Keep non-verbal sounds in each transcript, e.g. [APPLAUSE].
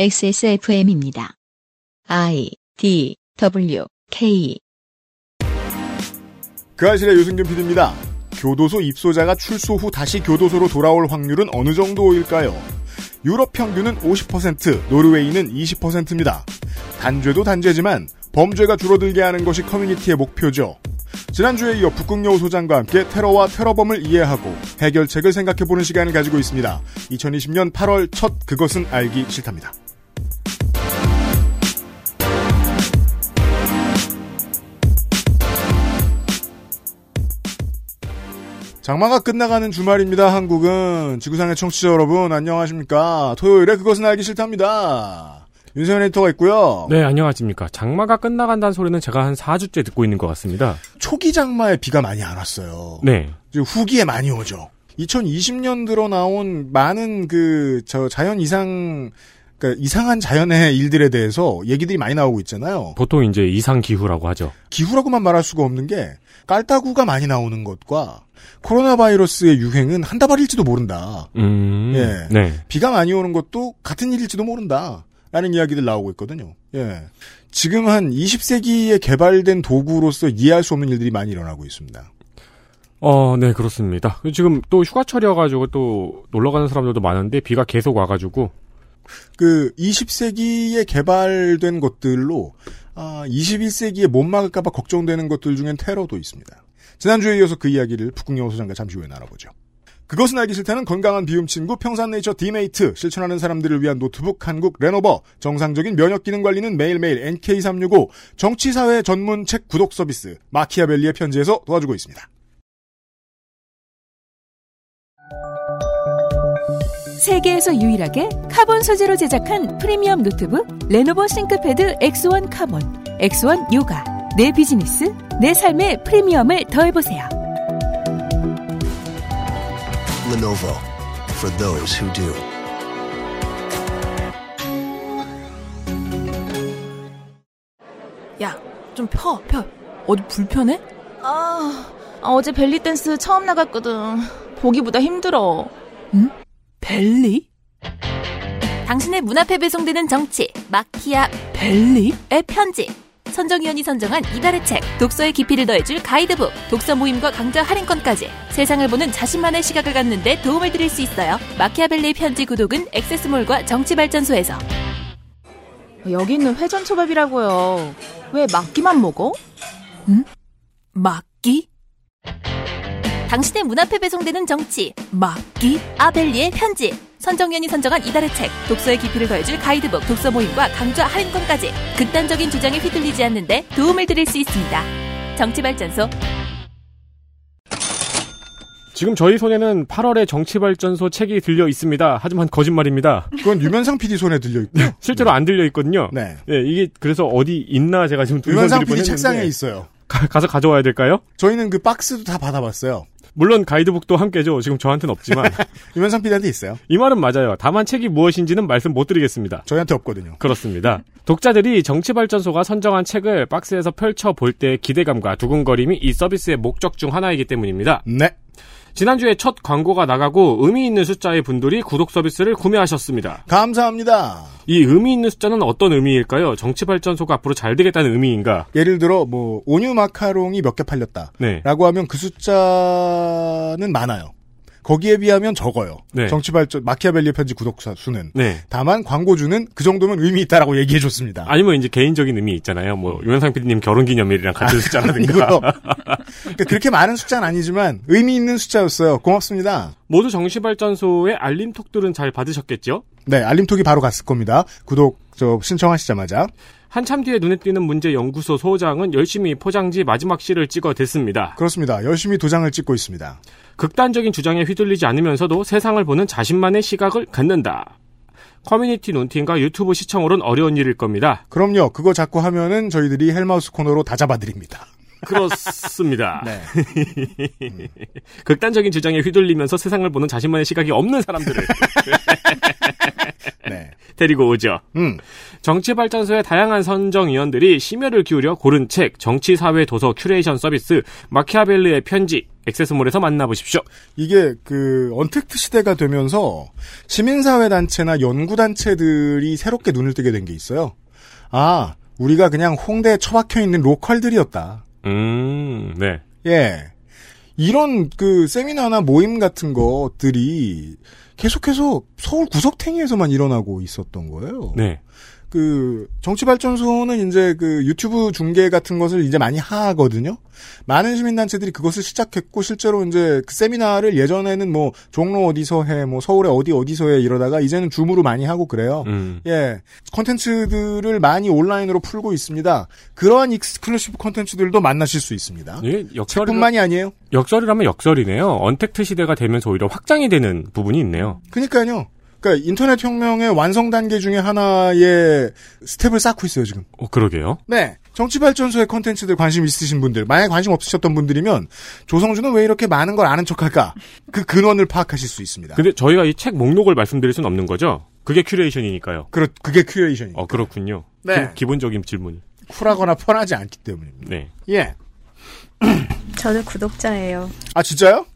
XSFM입니다. I D W K 그 아실의 유승균 PD입니다. 교도소 입소자가 출소 후 다시 교도소로 돌아올 확률은 어느 정도일까요? 유럽 평균은 50%, 노르웨이는 20%입니다. 단죄도 단죄지만 범죄가 줄어들게 하는 것이 커뮤니티의 목표죠. 지난주에 이어 북극여우 소장과 함께 테러와 테러범을 이해하고 해결책을 생각해보는 시간을 가지고 있습니다. 2020년 8월 첫 그것은 알기 싫답니다. 장마가 끝나가는 주말입니다. 한국은 지구상의 청취자 여러분 안녕하십니까? 토요일에 그것은 알기 싫답니다. 윤세현 에디터가 있고요. 네, 안녕하십니까. 장마가 끝나간다는 소리는 제가 한 4주째 듣고 있는 것 같습니다. 초기 장마에 비가 많이 안 왔어요. 네. 후기에 많이 오죠. 2020년 들어 나온 많은 그 저 자연 이상 그러니까 이상한 자연의 일들에 대해서 얘기들이 많이 나오고 있잖아요. 보통 이제 이상 기후라고 하죠. 기후라고만 말할 수가 없는 게 깔따구가 많이 나오는 것과 코로나 바이러스의 유행은 한 다발일지도 모른다. 음. 예. 네. 비가 많이 오는 것도 같은 일일지도 모른다. 라는 이야기들 나오고 있거든요. 예. 지금 한 20세기에 개발된 도구로서 이해할 수 없는 일들이 많이 일어나고 있습니다. 어, 네, 그렇습니다. 지금 또 휴가철이어가지고 또 놀러 가는 사람들도 많은데 비가 계속 와가지고. 그 20세기에 개발된 것들로 아, 21세기에 못 막을까봐 걱정되는 것들 중엔 테러도 있습니다. 지난주에 이어서 그 이야기를 북극여우 소장과 잠시 후에 나눠보죠. 그것은 알기 싫다는 건강한 비움 친구 평산네이처 디메이트 실천하는 사람들을 위한 노트북 한국 레노버 정상적인 면역 기능 관리는 매일매일 NK365 정치사회 전문 책 구독 서비스 마키아벨리의 편지에서 도와주고 있습니다. 세계에서 유일하게 카본 소재로 제작한 프리미엄 노트북 레노버 싱크패드 X1 카본, X1 요가. 내 비즈니스, 내 삶의 프리미엄을 더해보세요. Lenovo for those who do. 야, 좀 펴, 펴. 어디 불편해? 아, 어제 벨리 댄스 처음 나갔거든. 보기보다 힘들어. 응? 벨리? 당신의 문 앞에 배송되는 정치, 마키아 벨리? 의 편지. 선정위원이 선정한 이달의 책, 독서의 깊이를 더해줄 가이드북, 독서 모임과 강좌 할인권까지 세상을 보는 자신만의 시각을 갖는 데 도움을 드릴 수 있어요. 마키아벨리의 편지 구독은 액세스몰과 정치발전소에서. 여기 있는 회전초밥이라고요. 왜 막기만 먹어? 응? 막기? 당신의 문 앞에 배송되는 정치, 막기? 아벨리의 편지. 선정위원이 선정한 이달의 책, 독서의 깊이를 더해줄 가이드북, 독서 모임과 강좌 할인권까지 극단적인 주장에 휘둘리지 않는데 도움을 드릴 수 있습니다. 정치발전소 지금 저희 손에는 8월의 정치발전소 책이 들려 있습니다. 하지만 거짓말입니다. 그건 유면상 PD 손에 들려 있고 [LAUGHS] 실제로 안 들려 있거든요. 네. 예, 이게 그래서 어디 있나 제가 지금 유면상 PD 책상에 있어요. 가, 가서 가져와야 될까요? 저희는 그 박스도 다 받아봤어요. 물론 가이드북도 함께죠. 지금 저한테는 없지만 [LAUGHS] 유면상 PD한테 있어요. 이 말은 맞아요. 다만 책이 무엇인지는 말씀 못 드리겠습니다. 저희한테 없거든요. 그렇습니다. 독자들이 정치발전소가 선정한 책을 박스에서 펼쳐 볼때 기대감과 두근거림이 이 서비스의 목적 중 하나이기 때문입니다. 네. 지난주에 첫 광고가 나가고 의미 있는 숫자의 분들이 구독 서비스를 구매하셨습니다. 감사합니다. 이 의미 있는 숫자는 어떤 의미일까요? 정치발전소가 앞으로 잘 되겠다는 의미인가? 예를 들어 뭐 온유 마카롱이 몇 개 팔렸다. 네. 라고 하면 그 숫자는 많아요. 거기에 비하면 적어요. 네. 정치발전 마키아벨리 편지 구독 자 수는. 네. 다만 광고주는 그 정도면 의미 있다라고 얘기해 줬습니다. 아니면 이제 개인적인 의미 있잖아요. 뭐 유현상 PD님 결혼기념일이랑 같은 숫자라든가. 그럼. 그러니까 그렇게 많은 숫자는 아니지만 의미 있는 숫자였어요. 고맙습니다. 모두 정치발전소의 알림톡들은 잘 받으셨겠죠? 네, 알림톡이 바로 갔을 겁니다. 구독 저 신청하시자마자. 한참 뒤에 눈에 띄는 문제 연구소 소장은 열심히 포장지 마지막 시를 찍어 댔습니다. 그렇습니다. 열심히 도장을 찍고 있습니다. 극단적인 주장에 휘둘리지 않으면서도 세상을 보는 자신만의 시각을 갖는다. 커뮤니티 눈팅과 유튜브 시청으로는 어려운 일일 겁니다. 그럼요. 그거 자꾸 하면은 저희들이 헬마우스 코너로 다 잡아드립니다. 그렇습니다. [LAUGHS] 네. [LAUGHS] 극단적인 주장에 휘둘리면서 세상을 보는 자신만의 시각이 없는 사람들을 [LAUGHS] 네. 데리고 오죠. 음. 정치발전소의 다양한 선정위원들이 심혈을 기울여 고른 책, 정치사회 도서 큐레이션 서비스, 마키아벨리의 편지, 액세스몰에서 만나보십시오. 이게 그 언택트 시대가 되면서 시민사회 단체나 연구 단체들이 새롭게 눈을 뜨게 된 게 있어요. 아, 우리가 그냥 홍대에 처박혀 있는 로컬들이었다. 음, 네. 예. 이런 그 세미나나 모임 같은 것들이 계속해서 서울 구석탱이에서만 일어나고 있었던 거예요. 네. 그 정치발전소는 이제 그 유튜브 중계 같은 것을 이제 많이 하거든요. 많은 시민단체들이 그것을 시작했고 실제로 이제 그 세미나를 예전에는 뭐 종로 어디서 해, 뭐 서울에 어디 어디서 해 이러다가 이제는 줌으로 많이 하고 그래요. 음. 예, 컨텐츠들을 많이 온라인으로 풀고 있습니다. 그러한 exclusive 컨텐츠들도 만나실 수 있습니다. 예, 역설이 뿐만이 아니에요. 역설이라면 역설이네요. 언택트 시대가 되면서 오히려 확장이 되는 부분이 있네요. 그러니까요. 그러니까 인터넷 혁명의 완성 단계 중에 하나의 스텝을 쌓고 있어요 지금. 어, 그러게요. 네. 정치발전소의 컨텐츠들 관심 있으신 분들, 만약에 관심 없으셨던 분들이면 조성주는 왜 이렇게 많은 걸 아는 척할까? 그 근원을 파악하실 수 있습니다. 근데 저희가 이 책 목록을 말씀드릴 수는 없는 거죠? 그게 큐레이션이니까요. 그렇, 그게 큐레이션입니다. 어, 그렇군요. 네. 기, 본적인 질문이. 쿨하거나 편하지 않기 때문입니다. 네. 예. 저도 구독자예요. 아 진짜요?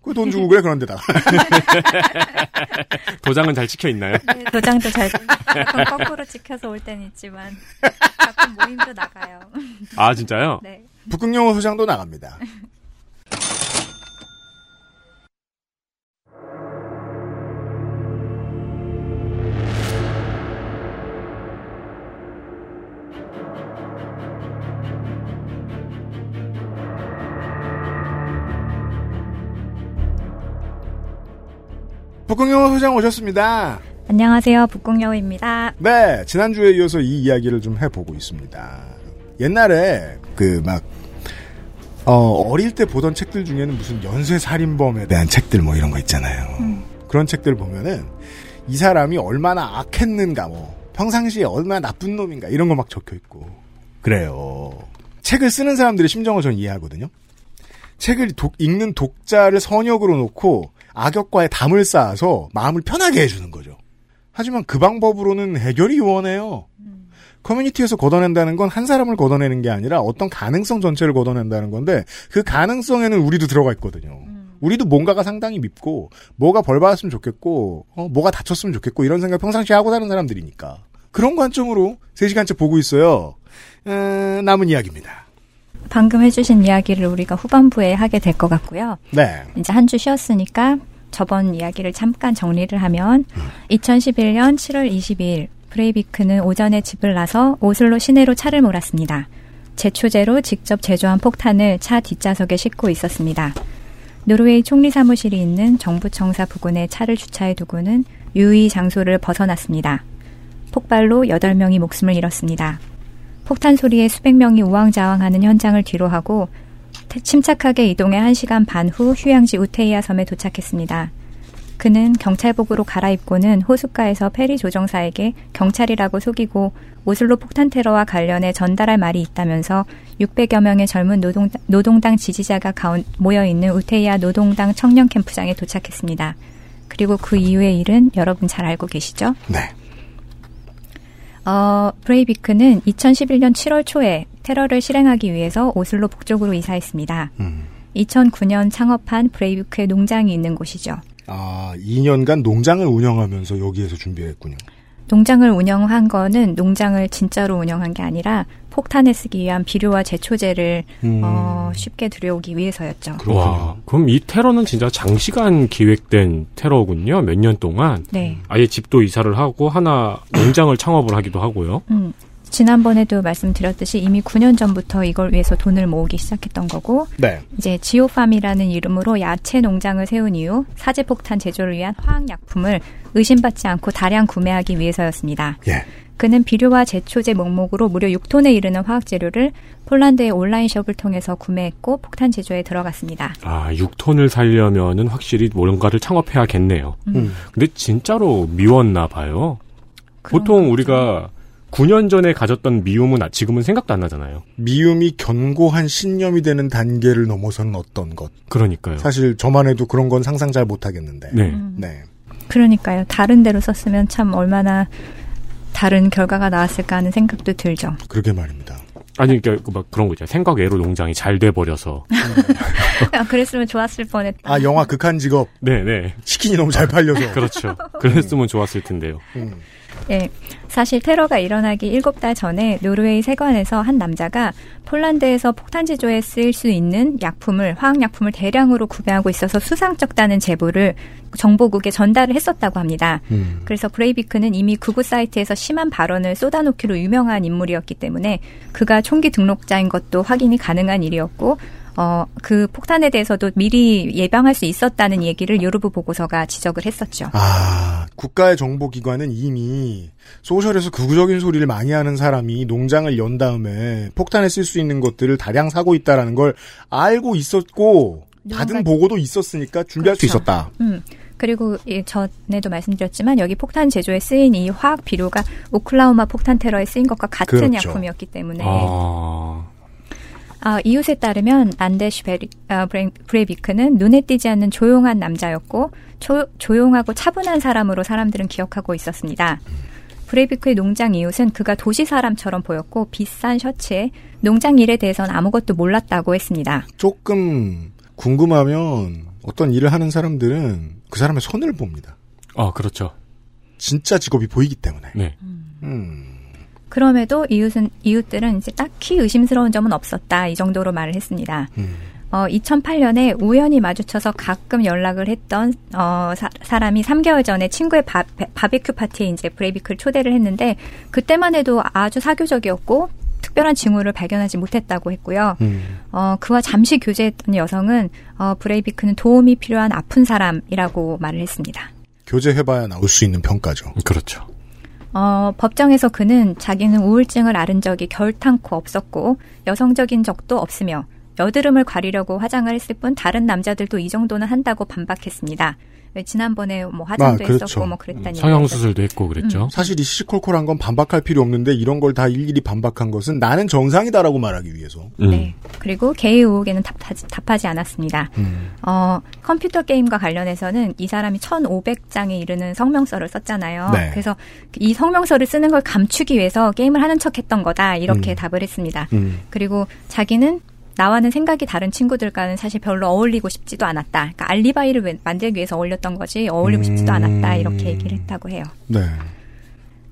네. 그돈 주고 그래 그런 데다가. [LAUGHS] 도장은 잘 찍혀 있나요? 네, 도장도 잘 [LAUGHS] 가끔 거꾸로 찍혀서 올 때는 있지만 가끔 모임도 나가요. 아, 진짜요? 네. 북극영어 소장도 나갑니다. 북극영어 소장 오셨습니다. 안녕하세요. 북궁여우입니다. 네, 지난주에 이어서 이 이야기를 좀 해보고 있습니다. 옛날에, 그, 막, 어, 어릴 때 보던 책들 중에는 무슨 연쇄살인범에 대한 책들 뭐 이런 거 있잖아요. 그런 책들 보면은, 이 사람이 얼마나 악했는가, 뭐, 평상시에 얼마나 나쁜 놈인가, 이런 거 막 적혀 있고. 그래요. 책을 쓰는 사람들의 심정을 전 이해하거든요. 책을 독- 읽는 독자를 선역으로 놓고 악역과의 담을 쌓아서 마음을 편하게 해주는 거죠. 하지만 그 방법으로는 해결이 원해요. 커뮤니티에서 걷어낸다는 건 한 사람을 걷어내는 게 아니라 어떤 가능성 전체를 걷어낸다는 건데 그 가능성에는 우리도 들어가 있거든요. 우리도 뭔가가 상당히 밉고 뭐가 벌 받았으면 좋겠고 어, 뭐가 다쳤으면 좋겠고 이런 생각 평상시에 하고 사는 사람들이니까 그런 관점으로 3시간째 보고 있어요. 에, 남은 이야기입니다. 방금 해주신 이야기를 우리가 후반부에 하게 될 것 같고요. 네. 이제 한 주 쉬었으니까 저번 이야기를 잠깐 정리를 하면 2011년 7월 22일 브레이비크는 오전에 집을 나서 오슬로 시내로 차를 몰았습니다. 제초제로 직접 제조한 폭탄을 차 뒷좌석에 싣고 있었습니다. 노르웨이 총리 사무실이 있는 정부 청사 부근에 차를 주차해 두고는 유의 장소를 벗어났습니다. 폭발로 8명이 목숨을 잃었습니다. 폭탄 소리에 수백 명이 우왕좌왕하는 현장을 뒤로하고 태- 침착하게 이동해 1시간 반 후 휴양지 우테이아 섬에 도착했습니다. 그는 경찰복으로 갈아입고는 호숫가에서 페리 조종사에게 경찰이라고 속이고 오슬로 폭탄 테러와 관련해 전달할 말이 있다면서 600여 명의 젊은 노동, 노동당 지지자가 가운, 모여있는 우테이아 노동당 청년 캠프장에 도착했습니다. 그리고 그 이후의 일은 여러분 잘 알고 계시죠? 네. 어, 브레이비크는 2011년 7월 초에 테러를 실행하기 위해서 오슬로 북쪽으로 이사했습니다. 음. 2009년 창업한 브레이비크의 농장이 있는 곳이죠. 아, 2년간 농장을 운영하면서 여기에서 준비했군요. 농장을 운영한 거는 농장을 진짜로 운영한 게 아니라 폭탄에 쓰기 위한 비료와 제초제를 음. 어, 쉽게 들여오기 위해서였죠. 와, 그럼 이 테러는 진짜 장시간 기획된 테러군요. 몇 년 동안. 네. 아예 집도 이사를 하고 하나 농장을 창업을 하기도 하고요. 음, 지난번에도 말씀드렸듯이 이미 9년 전부터 이걸 위해서 돈을 모으기 시작했던 거고 네. 이제 지오팜이라는 이름으로 야채 농장을 세운 이후 사제폭탄 제조를 위한 화학약품을 의심받지 않고 다량 구매하기 위해서였습니다. 예. 그는 비료와 제초제 목목으로 무려 6톤에 이르는 화학 재료를 폴란드의 온라인 숍을 통해서 구매했고 폭탄 제조에 들어갔습니다. 아, 6톤을 살려면은 확실히 뭔가를 창업해야겠네요. 음. 근데 진짜로 미웠나 봐요. 보통 우리가 9년 전에 가졌던 미움은 아- 지금은 생각도 안 나잖아요. 미움이 견고한 신념이 되는 단계를 넘어서는 어떤 것. 그러니까요. 사실 저만 해도 그런 건 상상 잘 못하겠는데. 네. 음. 네. 그러니까요. 다른 데로 썼으면 참 얼마나 다른 결과가 나왔을까 하는 생각도 들죠. 그러게 말입니다. 아니, 그러니까 막 그런 거 있잖아요. 생각 외로 농장이 잘 돼 버려서. [LAUGHS] 아, 그랬으면 좋았을 뻔했다. 아 영화 극한 직업 네네. 치킨이 너무 잘 팔려서. [LAUGHS] 그렇죠. 그랬으면 좋았을 텐데요. 음. 예, 사실 테러가 일어나기 7달 전에 노르웨이 세관에서 한 남자가 폴란드에서 폭탄 제조에 쓰일 수 있는 약품을 화학약품을 대량으로 구매하고 있어서 수상쩍다는 제보를 정보국에 전달을 했었다고 합니다. 음. 그래서 브레이비크는 이미 극우 사이트에서 심한 발언을 쏟아놓기로 유명한 인물이었기 때문에 그가 총기 등록자인 것도 확인이 가능한 일이었고 어, 그 폭탄에 대해서도 미리 예방할 수 있었다는 얘기를 요르브 보고서가 지적을 했었죠. 아, 국가의 정보기관은 이미 소셜에서 극우적인 소리를 많이 하는 사람이 농장을 연 다음에 폭탄에 쓸 수 있는 것들을 다량 사고 있다라는 걸 알고 있었고 받은 누군가- 보고도 있었으니까 준비할 수 그렇죠. 있었다. 음. 그리고 이 전에도 말씀드렸지만 여기 폭탄 제조에 쓰인 이 화학 비료가 오클라호마 폭탄 테러에 쓰인 것과 같은 그렇죠. 약품이었기 때문에 아, 아, 이웃에 따르면 안데슈 베리, 아, 브레, 브레비크는 눈에 띄지 않는 조용한 남자였고 조, 조용하고 차분한 사람으로 사람들은 기억하고 있었습니다. 브레비크의 농장 이웃은 그가 도시 사람처럼 보였고 비싼 셔츠에 농장 일에 대해서는 아무것도 몰랐다고 했습니다. 조금 궁금하면 어떤 일을 하는 사람들은 그 사람의 손을 봅니다. 아, 그렇죠. 진짜 직업이 보이기 때문에. 네. 음. 그럼에도 이웃은 이웃들은 이제 딱히 의심스러운 점은 없었다 이 정도로 말을 했습니다. 음. 어, 2008년에 우연히 마주쳐서 가끔 연락을 했던 어, 사, 람이 3개월 전에 친구의 바, 바베큐 파티에 이제 브레이비크를 초대를 했는데 그때만 해도 아주 사교적이었고 특별한 징후를 발견하지 못했다고 했고요. 음. 어, 그와 잠시 교제했던 여성은 어, 브레이비크는 도움이 필요한 아픈 사람이라고 말을 했습니다. 교제해봐야 나올 수 있는 평가죠. 그렇죠. 어, 법정에서 그는 자기는 우울증을 앓은 적이 결탄코 없었고 여성적인 적도 없으며 여드름을 가리려고 화장을 했을 뿐 다른 남자들도 이 정도는 한다고 반박했습니다. 왜 지난번에 뭐 화장도 아, 그렇죠. 했었고 뭐 그랬다니. 성형 수술도 했고 그랬죠. 사실 이 시시콜콜한 건 반박할 필요 없는데 이런 걸 다 일일이 반박한 것은 나는 정상이다라고 말하기 위해서. 음. 네. 그리고 게이 의혹에는 답하지, 답하지 않았습니다. 음. 어, 컴퓨터 게임과 관련해서는 이 사람이 1,500장에 이르는 성명서를 썼잖아요. 네. 그래서 이 성명서를 쓰는 걸 감추기 위해서 게임을 하는 척 했던 거다. 이렇게 음. 답을 했습니다. 음. 그리고 자기는 나와는 생각이 다른 친구들과는 사실 별로 어울리고 싶지도 않았다. 그러니까 알리바이를 왜- 만들기 위해서 어울렸던 거지 어울리고 싶지도 않았다. 이렇게 얘기를 했다고 해요. 네.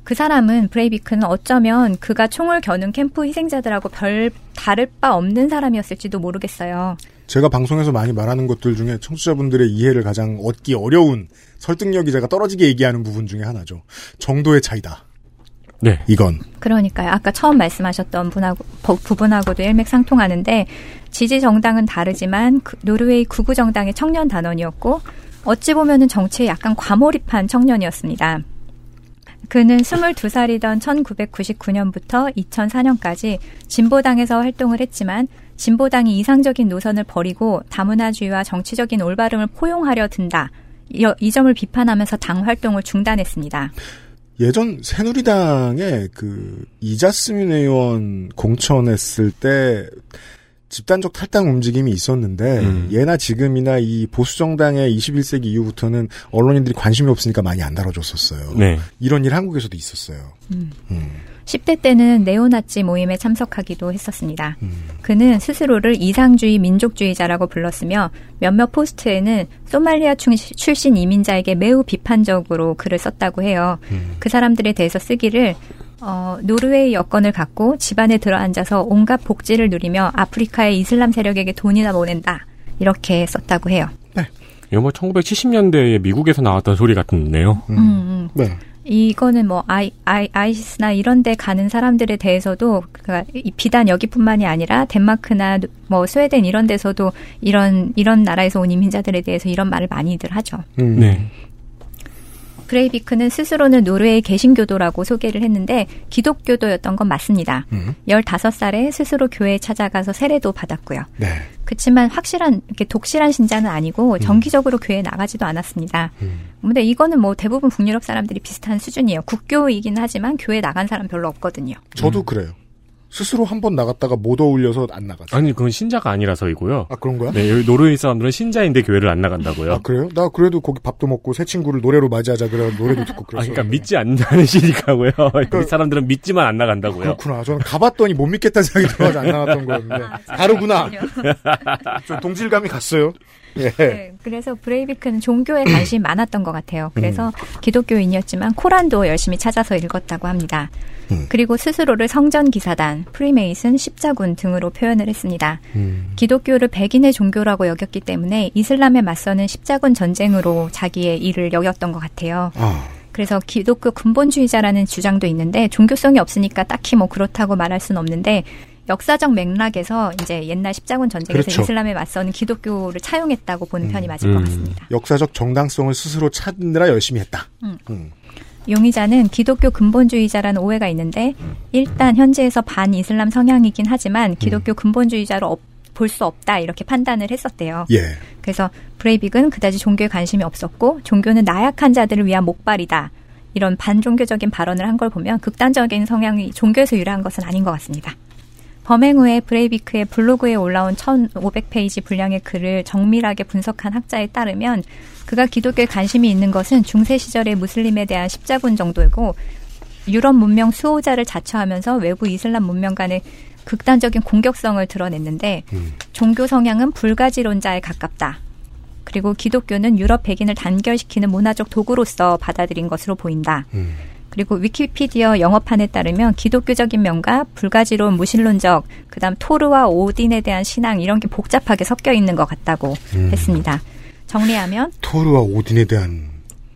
그 사람은 브레이비크는 어쩌면 그가 총을 겨눈 캠프 희생자들하고 별 다를 바 없는 사람이었을지도 모르겠어요. 제가 방송에서 많이 말하는 것들 중에 청취자분들의 이해를 가장 얻기 어려운 설득력이 제가 떨어지게 얘기하는 부분 중에 하나죠. 정도의 차이다. 네. 이건. 그러니까요. 아까 처음 말씀하셨던 분하고, 부- 부분하고도 일맥상통하는데 지지 정당은 다르지만 그 노르웨이 구구 정당의 청년 단원이었고 어찌 보면은 정치에 약간 과몰입한 청년이었습니다. 그는 22살이던 1999년부터 2004년까지 진보당에서 활동을 했지만 진보당이 이상적인 노선을 버리고 다문화주의와 정치적인 올바름을 포용하려 든다. 이, 이 점을 비판하면서 당 활동을 중단했습니다. 예전 새누리당의 그 이자스민 의원 공천했을 때 집단적 탈당 움직임이 있었는데 음. 예나 지금이나 이 보수 정당의 21세기 이후부터는 언론인들이 관심이 없으니까 많이 안 다뤄줬었어요. 네. 이런 일 한국에서도 있었어요. 음. 10대 때는 네오나치 모임에 참석하기도 했었습니다. 음. 그는 스스로를 이상주의 민족주의자라고 불렀으며 몇몇 포스트에는 소말리아 출- 출신 이민자에게 매우 비판적으로 글을 썼다고 해요. 음. 그 사람들에 대해서 쓰기를 어, 노르웨이 여권을 갖고 집안에 들어앉아서 온갖 복지를 누리며 아프리카의 이슬람 세력에게 돈이나 보낸다. 이렇게 썼다고 해요. 이거 뭐 1970년대에 미국에서 나왔던 소리 같네요. 음. 음, 음. 네. 이거는 뭐 아이, 아이, 아이시스나 이런 데 가는 사람들에 대해서도 그니까 비단 여기뿐만이 아니라 덴마크나 뭐 스웨덴 이런 데서도 이런 이런 나라에서 온 이민자들에 대해서 이런 말을 많이들 하죠. 음. 네. 브레이비크는 스스로는 노르웨이 개신교도라고 소개를 했는데 기독교도였던 건 맞습니다. 음. 15살에 스스로 교회에 찾아가서 세례도 받았고요. 네. 그렇지만 확실한 이렇게 독실한 신자는 아니고 정기적으로 교회에 나가지도 않았습니다. 근데 이거는 뭐 대부분 북유럽 사람들이 비슷한 수준이에요. 국교이긴 하지만 교회 나간 사람 별로 없거든요. 저도 그래요. 스스로 한 번 나갔다가 못 어울려서 안 나갔어요. 아니 그건 신자가 아니라서이고요. 아 그런 거야? 네, 여기 노르웨이 사람들은 신자인데 교회를 안 나간다고요. 아 그래요? 나 그래도 거기 밥도 먹고 새 친구를 노래로 맞이하자 그래 노래도 듣고 아, 그랬어. 그러니까 믿지 않는 시니까고요. 여기 사람들은 믿지만 안 나간다고요. 그렇구나. 저는 가봤더니 못 믿겠다는 생각이 들어서 안 나갔던 거였는데 다르구나. [LAUGHS] 좀 동질감이 갔어요. 예. 네, 그래서 브레이비크는 종교에 관심이 많았던 것 같아요. 그래서 기독교인이었지만 코란도 열심히 찾아서 읽었다고 합니다. 음. 그리고 스스로를 성전 기사단, 프리메이슨, 십자군 등으로 표현을 했습니다. 음. 기독교를 백인의 종교라고 여겼기 때문에 이슬람에 맞서는 십자군 전쟁으로 자기의 일을 여겼던 것 같아요. 아, 그래서 기독교 근본주의자라는 주장도 있는데 종교성이 없으니까 딱히 뭐 그렇다고 말할 수는 없는데 역사적 맥락에서 이제 옛날 십자군 전쟁에서 그렇죠. 이슬람에 맞서는 기독교를 차용했다고 보는 편이 맞을 것 음. 같습니다. 역사적 정당성을 스스로 찾느라 열심히 했다. 음. 음. 용의자는 기독교 근본주의자라는 오해가 있는데 일단 현재에서 반이슬람 성향이긴 하지만 기독교 근본주의자로 볼수 없다 이렇게 판단을 했었대요. 예. 그래서 브레이빅은 그다지 종교에 관심이 없었고 종교는 나약한 자들을 위한 목발이다. 이런 반종교적인 발언을 한 걸 보면 극단적인 성향이 종교에서 유래한 것은 아닌 것 같습니다. 범행 후에 브레이비크의 블로그에 올라온 1500페이지 분량의 글을 정밀하게 분석한 학자에 따르면 그가 기독교에 관심이 있는 것은 중세 시절의 무슬림에 대한 십자군 정도이고 유럽 문명 수호자를 자처하면서 외부 이슬람 문명 간의 극단적인 공격성을 드러냈는데 종교 성향은 불가지론자에 가깝다. 그리고 기독교는 유럽 백인을 단결시키는 문화적 도구로서 받아들인 것으로 보인다. 음. 그리고 위키피디어 영어판에 따르면 기독교적인 면과 불가지론 무신론적, 그다음 토르와 오딘에 대한 신앙 이런 게 복잡하게 섞여 있는 것 같다고 음. 했습니다. 정리하면 토르와 오딘에 대한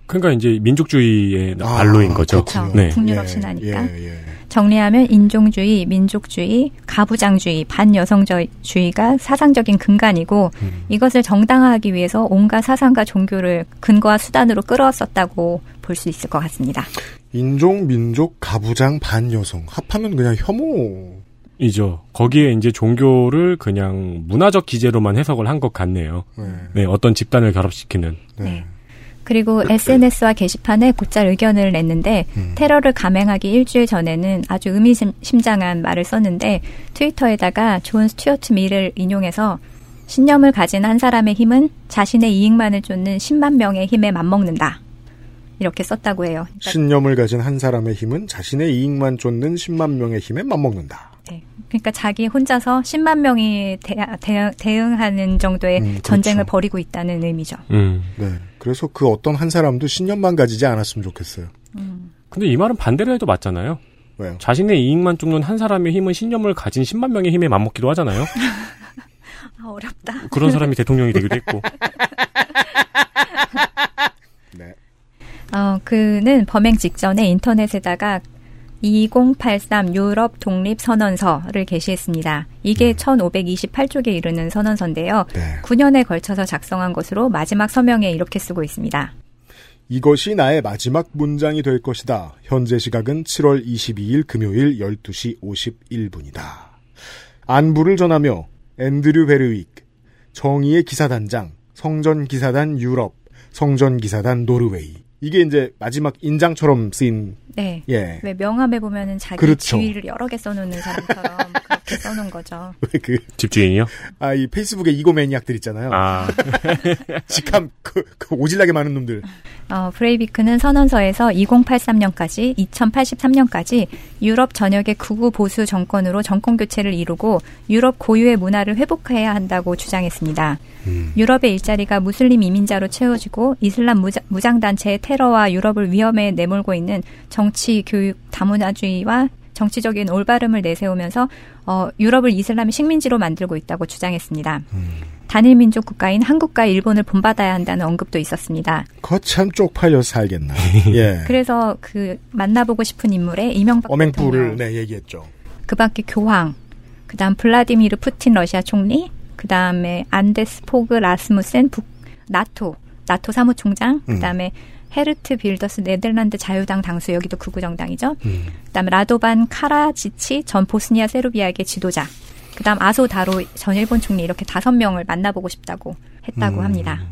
그러니까 이제 민족주의의 아, 발로인 거죠. 그렇군요. 네. 북유럽 예, 신화니까. 예, 예. 정리하면 인종주의, 민족주의, 가부장주의, 반여성주의가 사상적인 근간이고 음. 이것을 정당화하기 위해서 온갖 사상과 종교를 근거와 수단으로 끌어왔었다고 볼 수 있을 것 같습니다. 인종, 민족, 가부장, 반여성 합하면 그냥 혐오. 이죠. 거기에 이제 종교를 그냥 문화적 기제로만 해석을 한 것 같네요. 네. 네, 어떤 집단을 결합시키는. 네. 그리고 SNS와 게시판에 곧잘 의견을 냈는데 음. 테러를 감행하기 일주일 전에는 아주 의미심장한 말을 썼는데 트위터에다가 존 스튜어트 밀을 인용해서 신념을 가진 한 사람의 힘은 자신의 이익만을 쫓는 10만 명의 힘에 맞먹는다. 이렇게 썼다고 해요. 그러니까 신념을 가진 한 사람의 힘은 자신의 이익만 쫓는 10만 명의 힘에 맞먹는다. 네. 그러니까 자기 혼자서 10만 명이 대, 응하는 정도의 음, 그렇죠. 전쟁을 벌이고 있다는 의미죠. 음. 네. 그래서 그 어떤 한 사람도 신념만 가지지 않았으면 좋겠어요. 근데 이 말은 반대로 해도 맞잖아요. 왜요? 자신의 이익만 쫓는 한 사람의 힘은 신념을 가진 10만 명의 힘에 맞먹기도 하잖아요. [LAUGHS] 아, 어렵다. 그런 사람이 대통령이 되기도 했고. [LAUGHS] 네. 어, 그는 범행 직전에 인터넷에다가 2083 유럽 독립 선언서를 게시했습니다. 이게 1528쪽에 이르는 선언서인데요. 네. 9년에 걸쳐서 작성한 것으로 마지막 서명에 이렇게 쓰고 있습니다. 이것이 나의 마지막 문장이 될 것이다. 현재 시각은 7월 22일 금요일 12시 51분이다. 안부를 전하며 앤드류 베르윅, 정의의 기사단장, 성전 기사단 유럽, 성전 기사단 노르웨이. 이게 이제 마지막 인장처럼 쓰인 네. 예. 왜 명함에 보면은 자기 그렇죠. 지위를 여러 개 써놓는 사람처럼 그렇게 써놓은 거죠. [LAUGHS] 그, 집주인이요? 아, 이 페이스북에 이고 매니악들 있잖아요. 아, [LAUGHS] 직함, 그, 그 오질나게 많은 놈들. 어, 브레이비크는 선언서에서 2083년까지 2083년까지 유럽 전역의 극우 보수 정권으로 정권 교체를 이루고 유럽 고유의 문화를 회복해야 한다고 주장했습니다. 유럽의 일자리가 무슬림 이민자로 채워지고 이슬람 무장, 무장 단체의 테러와 유럽을 위험에 내몰고 있는 정치, 교육, 다문화주의와 정치적인 올바름을 내세우면서 어, 유럽을 이슬람의 식민지로 만들고 있다고 주장했습니다. 단일 민족 국가인 한국과 일본을 본받아야 한다는 언급도 있었습니다. 거참 쪽팔려 살겠나. [LAUGHS] 예. 그래서 그 만나보고 싶은 인물의 이명박 어맹부를 대통령, 네 얘기했죠. 그 밖에 교황, 그다음 블라디미르 푸틴 러시아 총리, 그 다음에 안데스 포그 라스무센 북 나토 나토 사무총장, 음. 그다음에 헤르트 빌더스 네덜란드 자유당 당수 여기도 극우 정당이죠. 음. 그 다음에 라도반 카라지치 전 보스니아 세르비아의 지도자. 그 다음 아소 다로 전 일본 총리 이렇게 다섯 명을 만나보고 싶다고 했다고 음. 합니다.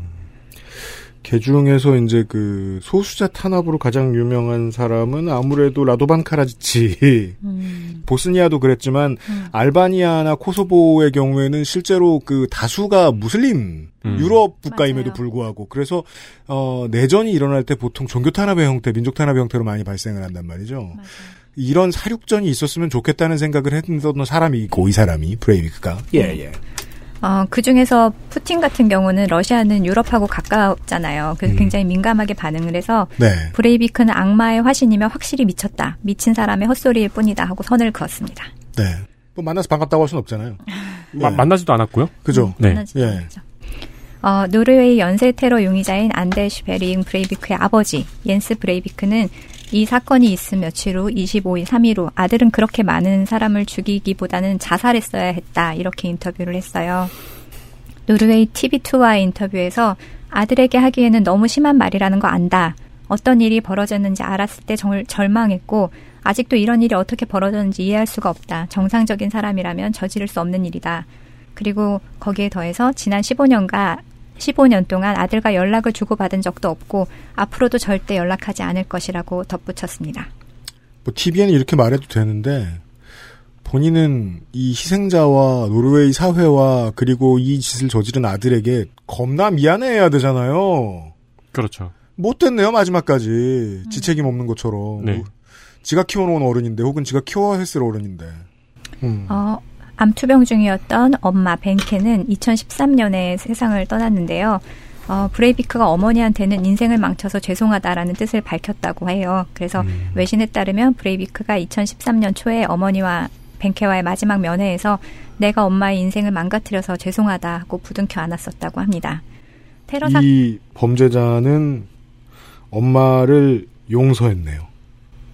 개 중에서 이제 그 소수자 탄압으로 가장 유명한 사람은 아무래도 라도반 카라지치. 음. 보스니아도 그랬지만 음. 알바니아나 코소보의 경우에는 실제로 그 다수가 무슬림 음. 유럽 국가임에도 맞아요. 불구하고 그래서 어 내전이 일어날 때 보통 종교 탄압의 형태, 민족 탄압의 형태로 많이 발생을 한단 말이죠. 맞아요. 이런 사륙전이 있었으면 좋겠다는 생각을 했던 사람이 있고 이 사람이 브레이비크가 예 예. 어, 그 중에서 푸틴 같은 경우는 러시아는 유럽하고 가깝잖아요. 그래서 음. 굉장히 민감하게 반응을 해서 네. 브레이비크는 악마의 화신이며 확실히 미쳤다. 미친 사람의 헛소리일 뿐이다 하고 선을 그었습니다. 네. 뭐 만나서 반갑다고 할 수는 없잖아요. 마- 예. 만나지도 않았고요. 그죠? 네. 만나지도 예. 않았죠. 어, 노르웨이 연쇄 테러 용의자인 안데시 베링 브레이비크의 아버지 옌스 브레이비크는 이 사건이 있은 며칠 후 25일 3일 후 아들은 그렇게 많은 사람을 죽이기보다는 자살했어야 했다 이렇게 인터뷰를 했어요. 노르웨이 TV2와의 인터뷰에서 아들에게 하기에는 너무 심한 말이라는 거 안다. 어떤 일이 벌어졌는지 알았을 때 정말 절망했고 아직도 이런 일이 어떻게 벌어졌는지 이해할 수가 없다. 정상적인 사람이라면 저지를 수 없는 일이다. 그리고 거기에 더해서 지난 15년간 15년 동안 아들과 연락을 주고받은 적도 없고 앞으로도 절대 연락하지 않을 것이라고 덧붙였습니다. 뭐 TV에는 이렇게 말해도 되는데 본인은 이 희생자와 노르웨이 사회와 그리고 이 짓을 저지른 아들에게 겁나 미안해해야 되잖아요. 그렇죠. 못됐네요 마지막까지 지책임 없는 것처럼. 네. 지가 키워놓은 어른인데 혹은 지가 키워야 했을 어른인데. 음. 어, 암투병 중이었던 엄마 벤케는 2013년에 세상을 떠났는데요. 어, 브레이비크가 어머니한테는 인생을 망쳐서 죄송하다라는 뜻을 밝혔다고 해요. 그래서 외신에 따르면 브레이비크가 2013년 초에 어머니와 벤케와의 마지막 면회에서 내가 엄마의 인생을 망가뜨려서 죄송하다 하고 부둥켜 안았었다고 합니다. 테러 사 이 범죄자는 엄마를 용서했네요.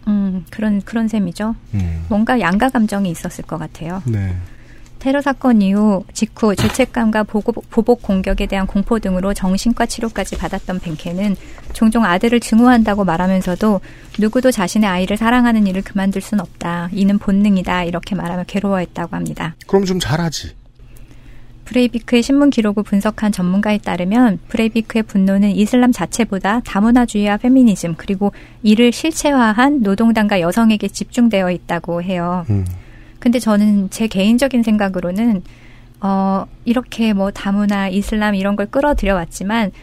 음, 그런 그런 셈이죠. 음. 뭔가 양가 감정이 있었을 것 같아요. 네. 테러 사건 이후 직후 죄책감과 보복, 보복 공격에 대한 공포 등으로 정신과 치료까지 받았던 벤케는 종종 아들을 증오한다고 말하면서도 누구도 자신의 아이를 사랑하는 일을 그만둘 순 없다. 이는 본능이다. 이렇게 말하며 괴로워했다고 합니다. 그럼 좀 잘하지. 브레이비크의 신문 기록을 분석한 전문가에 따르면 브레이비크의 분노는 이슬람 자체보다 다문화주의와 페미니즘 그리고 이를 실체화한 노동당과 여성에게 집중되어 있다고 해요. 음. 근데 저는 제 개인적인 생각으로는 어 이렇게 뭐 다문화 이슬람 이런 걸 끌어들여 왔지만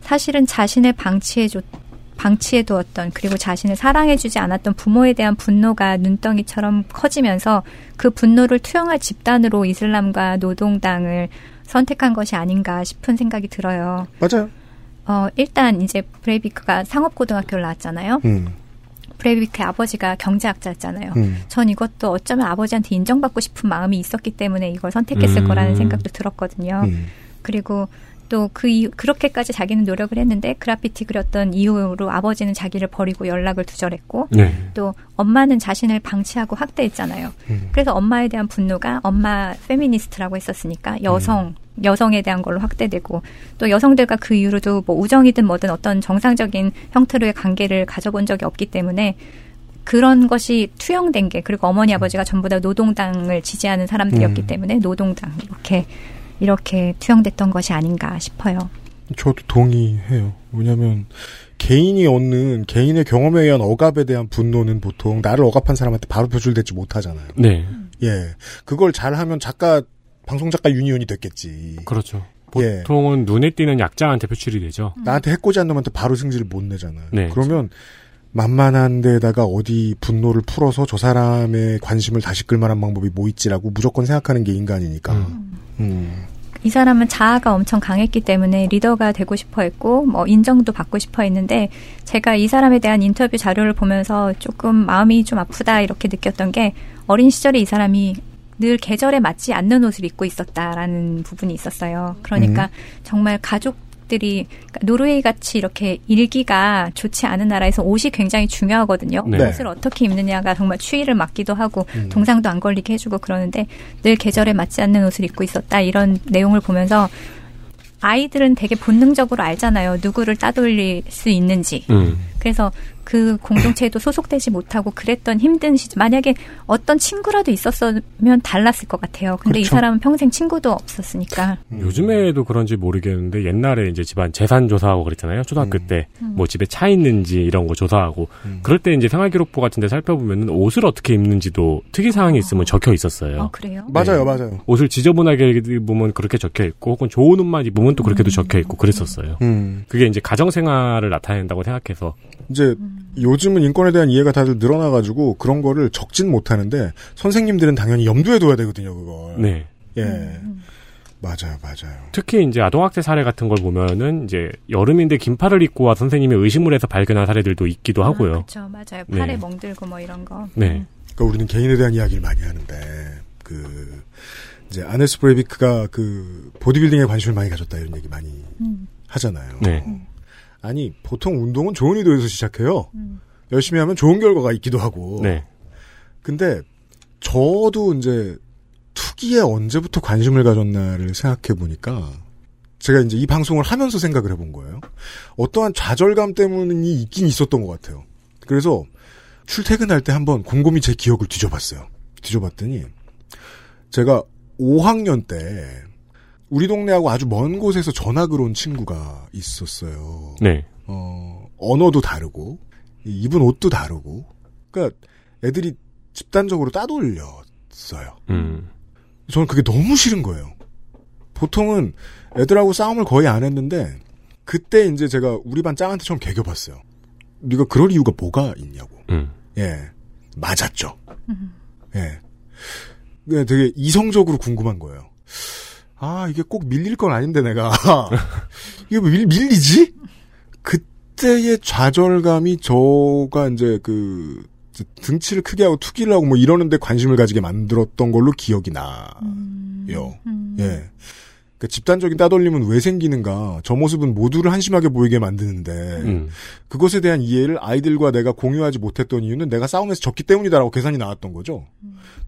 사실은 자신을 방치해 줬 방치해 두었던 그리고 자신을 사랑해 주지 않았던 부모에 대한 분노가 눈덩이처럼 커지면서 그 분노를 투영할 집단으로 이슬람과 노동당을 선택한 것이 아닌가 싶은 생각이 들어요. 맞아요. 어 일단 이제 브레이비크가 상업고등학교를 나왔잖아요. 음. 브레이비크의 아버지가 경제학자였잖아요. 음. 전 이것도 어쩌면 아버지한테 인정받고 싶은 마음이 있었기 때문에 이걸 선택했을 음. 거라는 생각도 들었거든요. 음. 그리고 또 그 이유, 그렇게까지 자기는 노력을 했는데 그라피티 그렸던 이후로 아버지는 자기를 버리고 연락을 두절했고 네. 또 엄마는 자신을 방치하고 학대했잖아요. 음. 그래서 엄마에 대한 분노가 엄마 페미니스트라고 했었으니까 여성 여성에 대한 걸로 확대되고 또 여성들과 그 이후로도 뭐 우정이든 뭐든 어떤 정상적인 형태로의 관계를 가져본 적이 없기 때문에 그런 것이 투영된 게 그리고 어머니 아버지가 전부 다 노동당을 지지하는 사람들이었기 음. 때문에 노동당 이렇게 이렇게 투영됐던 것이 아닌가 싶어요. 저도 동의해요. 왜냐하면 개인이 얻는 개인의 경험에 의한 억압에 대한 분노는 보통 나를 억압한 사람한테 바로 표출되지 못하잖아요. 네. 예, 그걸 잘하면 작가 방송 작가 유니온이 됐겠지. 그렇죠. 예. 보통은 눈에 띄는 약자한테 표출이 되죠. 나한테 해코지 한 놈한테 바로 승질을 못 내잖아요. 네. 그러면 만만한 데다가 어디 분노를 풀어서 저 사람의 관심을 다시 끌만한 방법이 뭐 있지라고 무조건 생각하는 게 인간이니까. 음. 음. 이 사람은 자아가 엄청 강했기 때문에 리더가 되고 싶어 했고, 뭐, 인정도 받고 싶어 했는데, 제가 이 사람에 대한 인터뷰 자료를 보면서 조금 마음이 좀 아프다, 이렇게 느꼈던 게, 어린 시절에 이 사람이 늘 계절에 맞지 않는 옷을 입고 있었다라는 부분이 있었어요. 그러니까 정말 가족 들이, 그러니까 노르웨이 같이 이렇게 일기가 좋지 않은 나라에서 옷이 굉장히 중요하거든요. 네. 옷을 어떻게 입느냐가 정말 추위를 막기도 하고, 음. 동상도 안 걸리게 해주고 그러는데, 늘 계절에 맞지 않는 옷을 입고 있었다 이런 내용을 보면서 아이들은 되게 본능적으로 알잖아요 누구를 따돌릴 수 있는지 음. 그래서 그 공동체에도 소속되지 못하고 그랬던 힘든 시절 만약에 어떤 친구라도 있었으면 달랐을 것 같아요. 근데 이 그렇죠. 사람은 평생 친구도 없었으니까. 요즘에도 그런지 모르겠는데 옛날에 이제 집안 재산 조사하고 그랬잖아요. 초등학교 음. 때뭐 집에 차 있는지 이런 거 조사하고 그럴 때 이제 생활기록부 같은 데 살펴보면은 옷을 어떻게 입는지도 특이 사항이 있으면 적혀 있었어요. 어, 그래요? 맞아요, 네. 맞아요. 옷을 지저분하게 입으면 그렇게 적혀 있고 혹은 좋은 옷만 입으면 또 그렇게도 적혀 있고 그랬었어요. 음. 그게 이제 가정 생활을 나타낸다고 생각해서 이제 요즘은 인권에 대한 이해가 다들 늘어나가지고 그런 거를 적진 못하는데 선생님들은 당연히 염두에 둬야 되거든요, 그걸. 네. 예. 맞아요, 맞아요. 특히 이제 아동학대 사례 같은 걸 보면은 이제 여름인데 긴팔을 입고 와 선생님이 의심을 해서 발견한 사례들도 있기도 하고요. 그렇죠, 맞아요. 네. 팔에 멍들고 뭐 이런 거. 네. 그러니까 우리는 개인에 대한 이야기를 많이 하는데 그 이제 아네스 브레이비크가 그 보디빌딩에 관심을 많이 가졌다 이런 얘기 많이 음. 하잖아요. 네. 아니 보통 운동은 좋은 의도에서 시작해요. 음. 열심히 하면 좋은 결과가 있기도 하고. 네. 근데 저도 이제 투기에 언제부터 관심을 가졌나를 생각해 보니까 제가 이제 이 방송을 하면서 생각을 해본 거예요. 어떠한 좌절감 때문이 있긴 있었던 것 같아요. 그래서 출퇴근할 때 한번 곰곰이 제 기억을 뒤져봤어요. 뒤져봤더니 제가 5학년 때 우리 동네하고 아주 먼 곳에서 전학을 온 친구가 있었어요. 네. 어, 언어도 다르고, 이 입은 옷도 다르고, 그니까 애들이 집단적으로 따돌렸어요. 음. 저는 그게 너무 싫은 거예요. 보통은 애들하고 싸움을 거의 안 했는데, 그때 이제 제가 우리 반 짱한테 처음 개겨봤어요. 네가 그럴 이유가 뭐가 있냐고. 음. 예. 맞았죠. 예. 그냥 되게 이성적으로 궁금한 거예요. 아, 이게 꼭 밀릴 건 아닌데, 내가. [LAUGHS] 이게 왜 밀, 밀리지? 그때의 좌절감이 저가 이제 그, 등치를 크게 하고 투기를 하고 뭐 이러는데 관심을 가지게 만들었던 걸로 기억이 나요. 예. 그 집단적인 따돌림은 왜 생기는가? 저 모습은 모두를 한심하게 보이게 만드는데 음. 그것에 대한 이해를 아이들과 내가 공유하지 못했던 이유는 내가 싸움에서 졌기 때문이다라고 계산이 나왔던 거죠.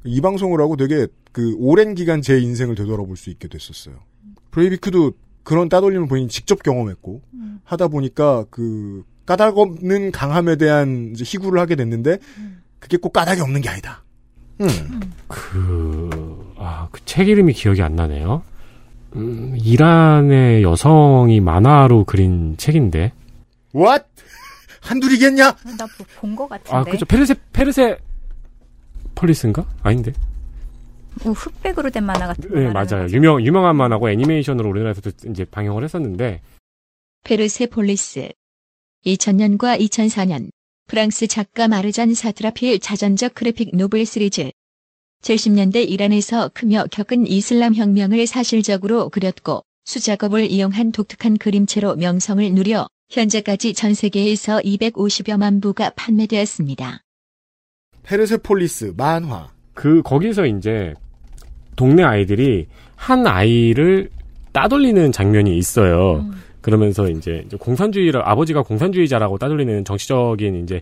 이 방송을 하고 되게 그 오랜 기간 제 인생을 되돌아볼 수 있게 됐었어요. 브레이비크도 그런 따돌림을 본인이 직접 경험했고 하다 보니까 그 까닭 없는 강함에 대한 이제 희구를 하게 됐는데 그게 꼭 까닭이 없는 게 아니다. 음. 그, 아, 그 책 이름이 기억이 안 나네요. 음, 이란의 여성이 만화로 그린 책인데. What? [LAUGHS] 한둘이겠냐? 나 본 것 같은데. 아, 그죠. 페르세, 페르세, 폴리스인가? 아닌데. 뭐 흑백으로 된 만화 같은 거 네, 맞아요. 거죠? 유명, 유명한 만화고 애니메이션으로 우리나라에서도 이제 방영을 했었는데. 페르세폴리스 2000년과 2004년 프랑스 작가 마르잔 사트라피의 자전적 그래픽 노블 시리즈 70년대 이란에서 크며 겪은 이슬람 혁명을 사실적으로 그렸고 수작업을 이용한 독특한 그림체로 명성을 누려 현재까지 전 세계에서 250여만 부가 판매되었습니다. 페르세폴리스 만화. 그, 거기서 이제, 동네 아이들이 한 아이를 따돌리는 장면이 있어요. 그러면서 이제 이제 공산주의를 아버지가 공산주의자라고 따돌리는 정치적인 이제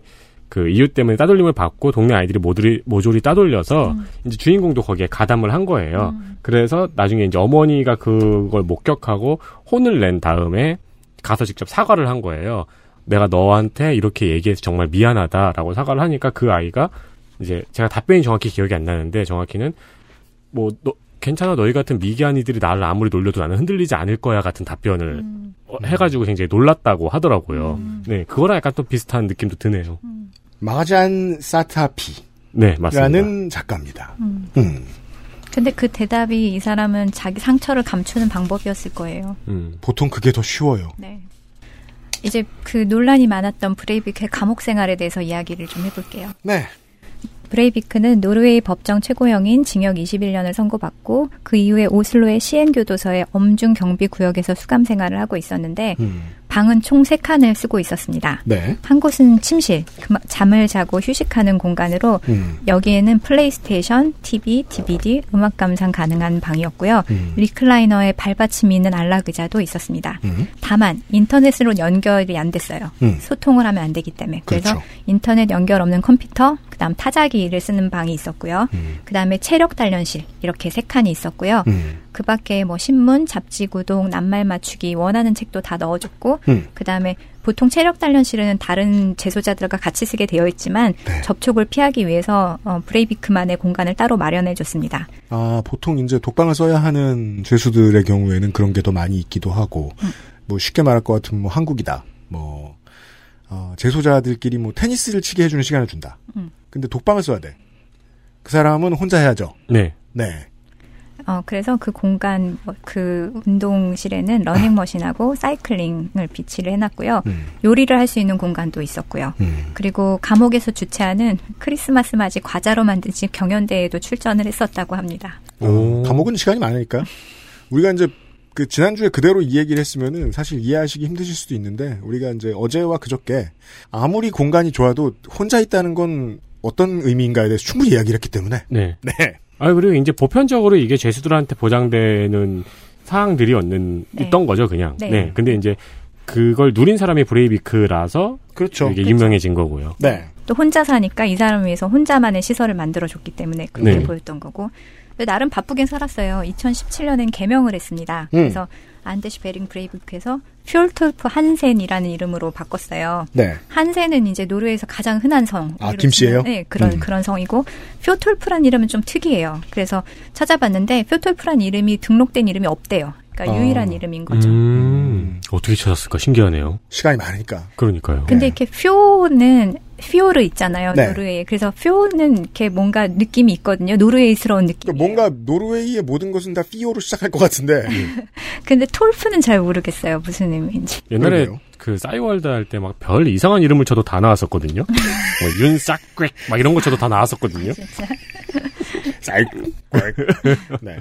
그 이유 때문에 따돌림을 받고 동네 아이들이 모조리 모조리 따돌려서 이제 주인공도 거기에 가담을 한 거예요. 그래서 나중에 이제 어머니가 그걸 목격하고 혼을 낸 다음에 가서 직접 사과를 한 거예요. 내가 너한테 이렇게 얘기해서 정말 미안하다라고 사과를 하니까 그 아이가 이제 제가 답변이 정확히 기억이 안 나는데 정확히는 뭐 너 괜찮아 너희 같은 미개한이들이 나를 아무리 놀려도 나는 흔들리지 않을 거야 같은 답변을 어, 해가지고 굉장히 놀랐다고 하더라고요. 네 그거랑 약간 또 비슷한 느낌도 드네요. 마잔 사타피라는 네 맞습니다. 작가입니다. 음. 음. 근데 그 대답이 이 사람은 자기 상처를 감추는 방법이었을 거예요. 음. 보통 그게 더 쉬워요. 네. 이제 그 논란이 많았던 브레이비크의 감옥 생활에 대해서 이야기를 좀 해볼게요. 네. 브레이비크는 노르웨이 법정 최고형인 징역 21년을 선고받고 그 이후에 오슬로의 시엔교도소의 엄중 경비 구역에서 수감 생활을 하고 있었는데 음. 방은 총 3칸을 쓰고 있었습니다. 네. 한 곳은 침실, 잠을 자고 휴식하는 공간으로 음. 여기에는 플레이스테이션, TV, DVD, 음악 감상 가능한 방이었고요. 음. 리클라이너에 발받침이 있는 안락 의자도 있었습니다. 음. 다만 인터넷으로 연결이 안 됐어요. 음. 소통을 하면 안 되기 때문에. 그래서 그렇죠. 인터넷 연결 없는 컴퓨터, 그다음 타자기를 쓰는 방이 있었고요. 음. 그다음에 체력 단련실 이렇게 세 칸이 있었고요. 음. 그 밖에 뭐 신문, 잡지 구독, 낱말 맞추기 원하는 책도 다 넣어줬고 음. 그다음에 보통 체력 단련 실은 다른 재소자들과 같이 쓰게 되어 있지만 네. 접촉을 피하기 위해서 어, 브레이비크만의 공간을 따로 마련해 줬습니다. 아, 보통 이제 독방을 써야 하는 죄수들의 경우에는 그런 게 더 많이 있기도 하고, 뭐 쉽게 말할 것 같으면 뭐 한국이다. 뭐, 어, 재소자들끼리 뭐 테니스를 치게 해주는 시간을 준다. 음. 근데 독방을 써야 돼. 그 사람은 혼자 해야죠. 네. 네. 어, 그래서 그 공간, 뭐, 그 운동실에는 러닝머신하고 사이클링을 비치를 해놨고요. 음, 요리를 할 수 있는 공간도 있었고요. 음. 그리고 감옥에서 주최하는 크리스마스 맞이 과자로 만든 집 경연대회에도 출전을 했었다고 합니다. 오. 감옥은 시간이 많으니까. 우리가 이제 그 지난주에 그대로 이 얘기를 했으면은 사실 이해하시기 힘드실 수도 있는데 우리가 이제 어제와 그저께 아무리 공간이 좋아도 혼자 있다는 건 어떤 의미인가에 대해서 충분히 이야기를 했기 때문에 네. [LAUGHS] 네. 아 그리고 이제 보편적으로 이게 죄수들한테 보장되는 사항들이었는 네. 있던 거죠, 그냥. 네. 네. 근데 이제 그걸 누린 사람이 브레이비크라서 그렇죠. 이게 그렇죠. 유명해진 거고요. 네. 또 혼자 사니까 이 사람을 위해서 혼자만의 시설을 만들어줬기 때문에 그렇게 네. 보였던 거고. 나름 바쁘게 살았어요. 2017년엔 개명을 했습니다. 음. 그래서 안데시 베링 브레이비크에서 퓨톨프 한센이라는 이름으로 바꿨어요. 네. 한센은 이제 노르웨이에서 가장 흔한 성. 아, 김씨예요? 네, 그런 음. 그런 성이고 퓨톨프란 이름은 좀 특이해요. 그래서 찾아봤는데 퓨톨프란 이름이 등록된 이름이 없대요. 그러니까 아. 유일한 이름인 거죠. 음, 어떻게 찾았을까 신기하네요. 시간이 많으니까. 그러니까요. 근데 네. 이렇게 퓨는 피오르 있잖아요. 네. 노르웨이. 그래서 퓨는 이렇게 뭔가 느낌이 있거든요. 노르웨이스러운 느낌. 그러니까 뭔가 노르웨이의 모든 것은 다 피오로 시작할 것 같은데. [LAUGHS] 근데 톨프는 잘 모르겠어요. 무슨 의미인지. 옛날에. 그 싸이월드 할 때 막 별 이상한 이름을 쳐도 다 나왔었거든요. [LAUGHS] 뭐 윤싹꽥 막 이런 거 쳐도 다 나왔었거든요. 진짜. 쌀. 네.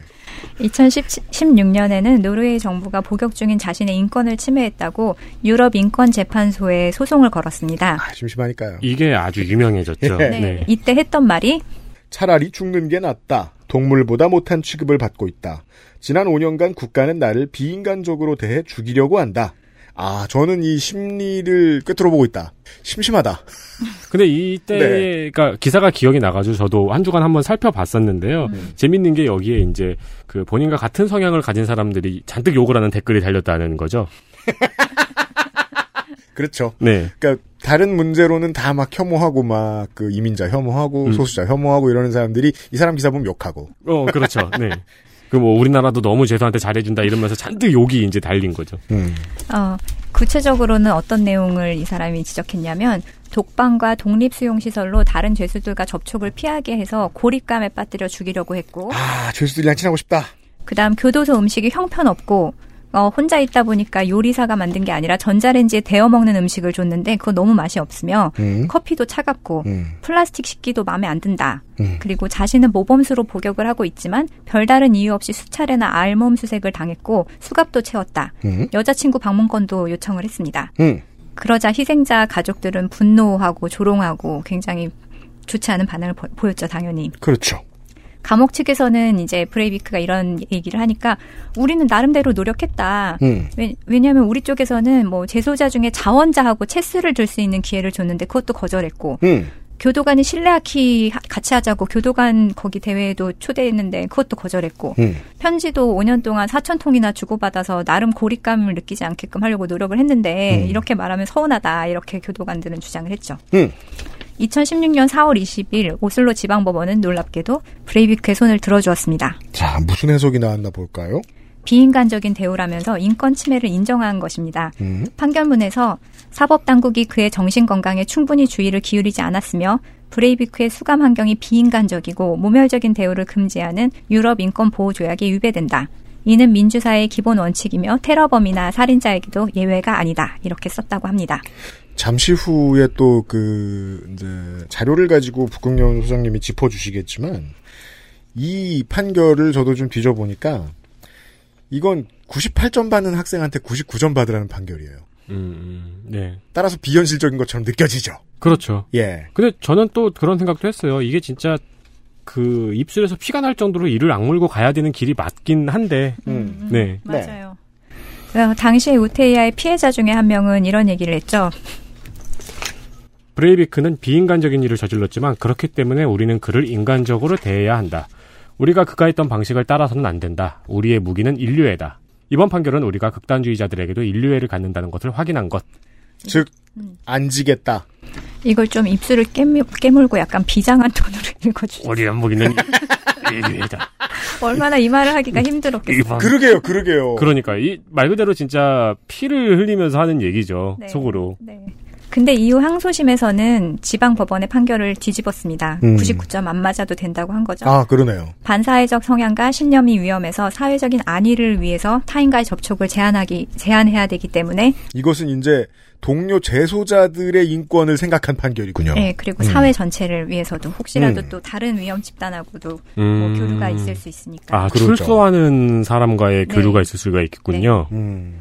2016년에는 노르웨이 정부가 복역 중인 자신의 인권을 침해했다고 유럽 인권 재판소에 소송을 걸었습니다. 아, 심심하니까요. 이게 아주 유명해졌죠. 네. 네. 이때 했던 말이 차라리 죽는 게 낫다. 동물보다 못한 취급을 받고 있다. 지난 5년간 국가는 나를 비인간적으로 대해 죽이려고 한다. 아, 저는 이 심리를 꿰뚫어 보고 있다. 심심하다. 근데 이때 네. 그러니까 기사가 기억이 나가지고 저도 한 주간 한번 살펴봤었는데요. 재밌는 게 여기에 이제 그 본인과 같은 성향을 가진 사람들이 잔뜩 욕을 하는 댓글이 달렸다는 거죠. [LAUGHS] 그렇죠. 네. 그러니까 다른 문제로는 다 막 혐오하고 막 그 이민자 혐오하고 음. 소수자 혐오하고 이러는 사람들이 이 사람 기사 보면 욕하고. 어, 그렇죠. 네. [LAUGHS] 그 뭐 우리나라도 너무 죄수한테 잘해준다 이러면서 잔뜩 욕이 이제 달린 거죠. 음. 어, 구체적으로는 어떤 내용을 이 사람이 지적했냐면 독방과 독립수용시설로 다른 죄수들과 접촉을 피하게 해서 고립감에 빠뜨려 죽이려고 했고 아, 죄수들이랑 친하고 싶다. 그다음 교도소 음식이 형편없고 어, 혼자 있다 보니까 요리사가 만든 게 아니라 전자레인지에 데워 먹는 음식을 줬는데 그거 너무 맛이 없으며 음. 커피도 차갑고 음. 플라스틱 식기도 마음에 안 든다. 음. 그리고 자신은 모범수로 복역을 하고 있지만 별다른 이유 없이 수차례나 알몸 수색을 당했고 수갑도 채웠다. 음. 여자친구 방문권도 요청을 했습니다. 음. 그러자 희생자 가족들은 분노하고 조롱하고 굉장히 좋지 않은 반응을 보, 보였죠, 당연히. 그렇죠. 감옥 측에서는 이제 브레이비크가 이런 얘기를 하니까 우리는 나름대로 노력했다. 음. 왜, 왜냐하면 우리 쪽에서는 뭐 재소자 중에 자원자하고 체스를 줄 수 있는 기회를 줬는데 그것도 거절했고 음. 교도관이 실내아키 하- 같이 하자고 교도관 거기 대회에도 초대했는데 그것도 거절했고 음. 편지도 5년 동안 4천 통이나 주고받아서 나름 고립감을 느끼지 않게끔 하려고 노력을 했는데 음. 이렇게 말하면 서운하다 이렇게 교도관들은 주장을 했죠. 음. 2016년 4월 20일 오슬로 지방법원은 놀랍게도 브레이비크의 손을 들어주었습니다. 자, 무슨 해석이 나왔나 볼까요? 비인간적인 대우라면서 인권 침해를 인정한 것입니다. 음. 판결문에서 사법 당국이 그의 정신 건강에 충분히 주의를 기울이지 않았으며 브레이비크의 수감 환경이 비인간적이고 모멸적인 대우를 금지하는 유럽 인권 보호 조약에 위배된다. 이는 민주사회의 기본 원칙이며 테러범이나 살인자에게도 예외가 아니다. 이렇게 썼다고 합니다. 잠시 후에 또 그 이제 자료를 가지고 북극연 소장님이 짚어주시겠지만 이 판결을 저도 좀 뒤져보니까 이건 98점 받는 학생한테 99점 받으라는 판결이에요. 음, 음, 네. 따라서 비현실적인 것처럼 느껴지죠. 그렇죠. 예. 근데 저는 또 그런 생각도 했어요. 이게 진짜 그 입술에서 피가 날 정도로 이를 악물고 가야 되는 길이 맞긴 한데, 음. 네. 맞아요. 어, 당시에 우테이아의 피해자 중에 한 명은 이런 얘기를 했죠. 브레이비크는 비인간적인 일을 저질렀지만 그렇기 때문에 우리는 그를 인간적으로 대해야 한다. 우리가 그가 했던 방식을 따라서는 안 된다. 우리의 무기는 인류애다. 이번 판결은 우리가 극단주의자들에게도 인류애를 갖는다는 것을 확인한 것. 즉 안 지겠다. 이걸 좀 입술을 깨물, 깨물고 약간 비장한 톤으로 [LAUGHS] 읽어주세요. 안 보이는 일이다. 얼마나 이 말을 하기가 힘들었겠어요. 그러게요, 그러게요. 그러니까 이 말 그대로 진짜 피를 흘리면서 하는 얘기죠. 네. 속으로. 네. 근데 이후 항소심에서는 지방 법원의 판결을 뒤집었습니다. 음. 99점 안 맞아도 된다고 한 거죠. 아, 그러네요. 반사회적 성향과 신념이 위험해서 사회적인 안위를 위해서 타인과의 접촉을 제한하기 제한해야 되기 때문에 이것은 이제 동료 재소자들의 인권을 생각한 판결이군요. 네, 그리고 음. 사회 전체를 위해서도 혹시라도 음. 또 다른 위험 집단하고도 뭐 음. 교류가 있을 수 있으니까. 아, 그렇죠. 출소하는 사람과의 네. 교류가 있을 수가 있겠군요. 음.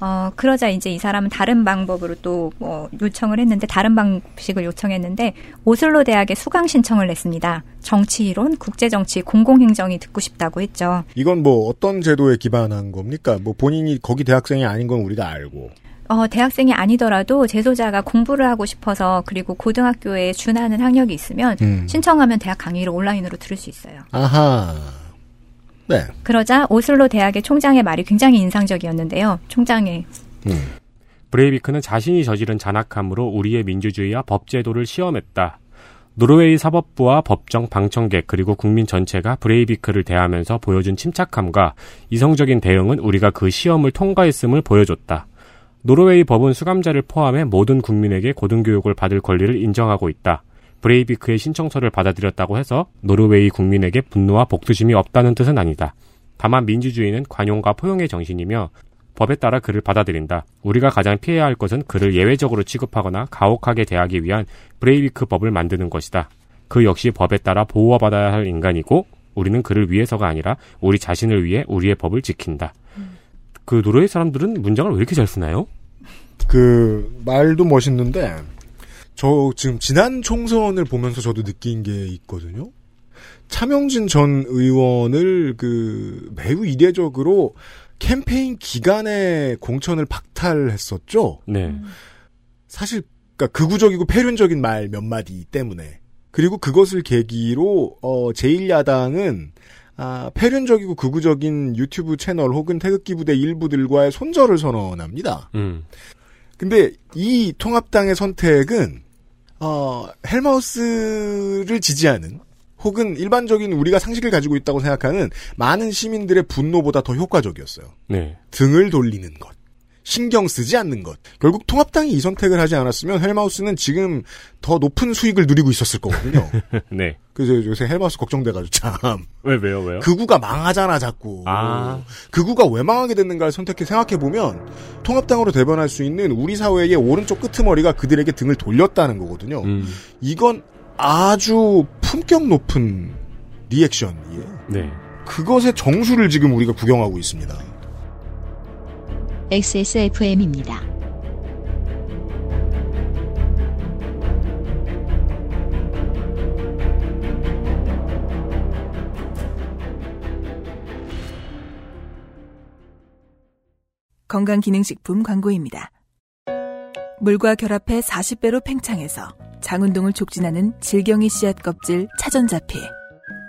어, 그러자 이제 이 사람은 다른 방법으로 또 뭐 요청을 했는데 다른 방식을 요청했는데 오슬로 대학에 수강 신청을 냈습니다. 정치 이론, 국제 정치, 공공 행정이 듣고 싶다고 했죠. 이건 뭐 어떤 제도에 기반한 겁니까? 뭐 본인이 거기 대학생이 아닌 건 우리가 알고. 어, 대학생이 아니더라도 재소자가 공부를 하고 싶어서 그리고 고등학교에 준하는 학력이 있으면 음. 신청하면 대학 강의를 온라인으로 들을 수 있어요. 아하. 네. 그러자 오슬로 대학의 총장의 말이 굉장히 인상적이었는데요. 총장의 음. 브레이비크는 자신이 저지른 잔악함으로 우리의 민주주의와 법제도를 시험했다. 노르웨이 사법부와 법정 방청객 그리고 국민 전체가 브레이비크를 대하면서 보여준 침착함과 이성적인 대응은 우리가 그 시험을 통과했음을 보여줬다. 노르웨이 법은 수감자를 포함해 모든 국민에게 고등교육을 받을 권리를 인정하고 있다. 브레이비크의 신청서를 받아들였다고 해서 노르웨이 국민에게 분노와 복수심이 없다는 뜻은 아니다. 다만 민주주의는 관용과 포용의 정신이며 법에 따라 그를 받아들인다. 우리가 가장 피해야 할 것은 그를 예외적으로 취급하거나 가혹하게 대하기 위한 브레이비크 법을 만드는 것이다. 그 역시 법에 따라 보호받아야 할 인간이고 우리는 그를 위해서가 아니라 우리 자신을 위해 우리의 법을 지킨다. 그 노르웨이 사람들은 문장을 왜 이렇게 잘 쓰나요? 그 말도 멋있는데 저 지금 지난 총선을 보면서 저도 느낀 게 있거든요. 차명진 전 의원을 그 매우 이례적으로 캠페인 기간에 공천을 박탈했었죠. 네. 사실 그러니까 극우적이고 폐륜적인 말 몇 마디 때문에 그리고 그것을 계기로 어 제1야당은 아, 폐륜적이고 극우적인 유튜브 채널 혹은 태극기 부대 일부들과의 손절을 선언합니다. 음. 근데 이 통합당의 선택은 어, 헬마우스를 지지하는 혹은 일반적인 우리가 상식을 가지고 있다고 생각하는 많은 시민들의 분노보다 더 효과적이었어요. 네. 등을 돌리는 것. 신경 쓰지 않는 것. 결국 통합당이 이 선택을 하지 않았으면 헬마우스는 지금 더 높은 수익을 누리고 있었을 거거든요. [LAUGHS] 네. 그래서 요새 헬마우스 걱정돼가지고 참. 왜, 왜요, 왜요? 극우가 망하잖아, 자꾸. 아. 극우가 왜 망하게 됐는가를 선택해 생각해보면 통합당으로 대변할 수 있는 우리 사회의 오른쪽 끄트머리가 그들에게 등을 돌렸다는 거거든요. 음. 이건 아주 품격 높은 리액션이에요. 네. 그것의 정수를 지금 우리가 구경하고 있습니다. XSFM입니다. 건강기능식품 광고입니다. 물과 결합해 40배로 팽창해서 장운동을 촉진하는 질경이 씨앗 껍질 차전자피.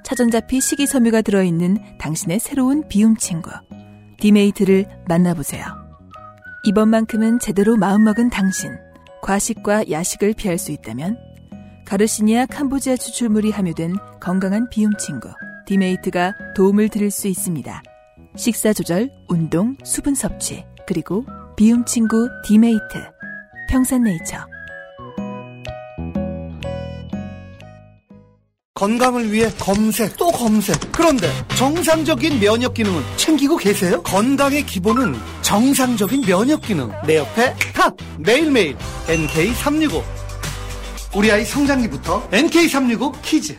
차전자피 식이섬유가 들어있는 당신의 새로운 비움 친구. 디메이트를 만나보세요. 이번만큼은 제대로 마음먹은 당신. 과식과 야식을 피할 수 있다면 가르시니아 캄보지아 추출물이 함유된 건강한 비움 친구 디메이트가 도움을 드릴 수 있습니다. 식사 조절, 운동, 수분 섭취, 그리고 비움 친구 디메이트. 평산네이처. 건강을 위해 검색 또 검색. 그런데 정상적인 면역 기능은 챙기고 계세요? 건강의 기본은 정상적인 면역 기능. 내 옆에 탑 매일매일 NK365. 우리 아이 성장기부터 NK365 키즈.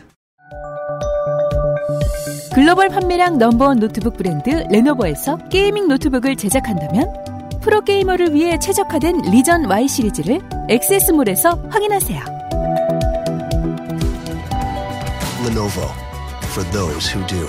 글로벌 판매량 넘버원 노트북 브랜드 레노버에서 gaming 노트북을 제작한다면 프로게이머를 위해 최적화된 리전 Y 시리즈를 액세스몰에서 확인하세요. Lenovo for those who do.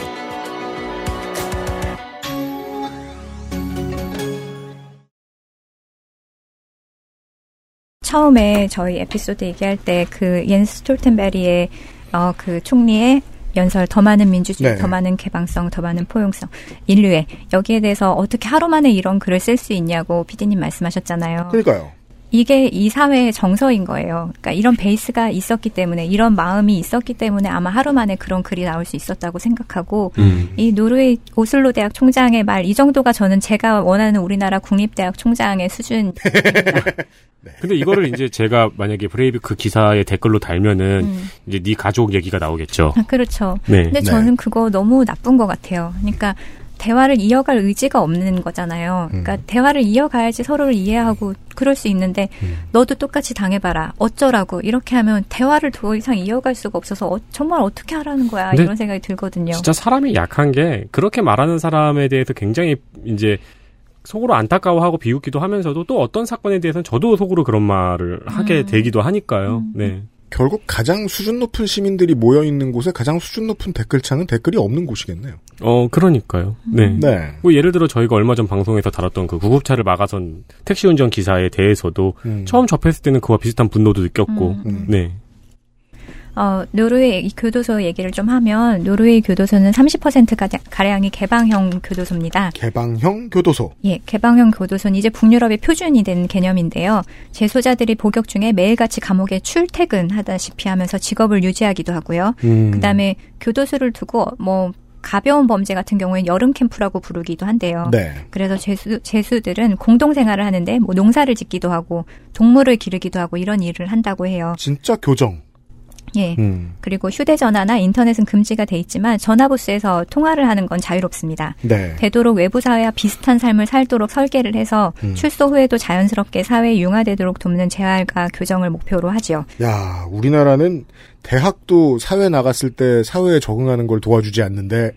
처음에 저희 에피소드 얘기할 때 그 옌스 스톨텐베리의 어, 그 총리의 연설 더 많은 민주주의, 네. 더 많은 개방성, 더 많은 포용성, 인류에 여기에 대해서 어떻게 하루 만에 이런 글을 쓸 수 있냐고 피디님 말씀하셨잖아요. 그러니까요. 이게 이 사회의 정서인 거예요. 그러니까 이런 베이스가 있었기 때문에 이런 마음이 있었기 때문에 아마 하루 만에 그런 글이 나올 수 있었다고 생각하고 음. 이 노르웨이 오슬로 대학 총장의 말 이 정도가 저는 제가 원하는 우리나라 국립대학 총장의 수준. [LAUGHS] 근데 이거를 이제 제가 만약에 브레이비크 기사에 댓글로 달면은 음. 이제 네 가족 얘기가 나오겠죠. 아, 그렇죠. 네. 근데 저는 그거 너무 나쁜 것 같아요. 그러니까 대화를 이어갈 의지가 없는 거잖아요. 그러니까 대화를 이어가야지 서로를 이해하고 그럴 수 있는데 너도 똑같이 당해봐라. 어쩌라고 이렇게 하면 대화를 더 이상 이어갈 수가 없어서 어, 정말 어떻게 하라는 거야 이런 생각이 들거든요. 진짜 사람이 약한 게 그렇게 말하는 사람에 대해서 굉장히 이제 속으로 안타까워하고 비웃기도 하면서도 또 어떤 사건에 대해서는 저도 속으로 그런 말을 하게 음. 되기도 하니까요. 네. 결국 가장 수준 높은 시민들이 모여 있는 곳에 가장 수준 높은 댓글창은 댓글이 없는 곳이겠네요. 어, 그러니까요. 네. 네. 뭐 예를 들어 저희가 얼마 전 방송에서 다뤘던 그 구급차를 막아선 택시 운전 기사에 대해서도 음. 처음 접했을 때는 그와 비슷한 분노도 느꼈고, 음. 네. 어, 노르웨이 이 교도소 얘기를 좀 하면 노르웨이 교도소는 30% 가량- 가량이 개방형 교도소입니다. 개방형 교도소. 예, 개방형 교도소는 이제 북유럽의 표준이 된 개념인데요. 재소자들이 복역 중에 매일같이 감옥에 출퇴근하다시피 하면서 직업을 유지하기도 하고요. 음. 그다음에 교도소를 두고 뭐 가벼운 범죄 같은 경우에 여름 캠프라고 부르기도 한대요. 네. 그래서 재수, 재수들은 공동 생활을 하는데 뭐 농사를 짓기도 하고 동물을 기르기도 하고 이런 일을 한다고 해요. 진짜 교정. 예. 음. 그리고 휴대전화나 인터넷은 금지가 돼 있지만 전화부스에서 통화를 하는 건 자유롭습니다. 네. 되도록 외부 사회와 비슷한 삶을 살도록 설계를 해서 음. 출소 후에도 자연스럽게 사회에 융화되도록 돕는 재활과 교정을 목표로 하지요. 야, 우리나라는 대학도 사회 나갔을 때 사회에 적응하는 걸 도와주지 않는데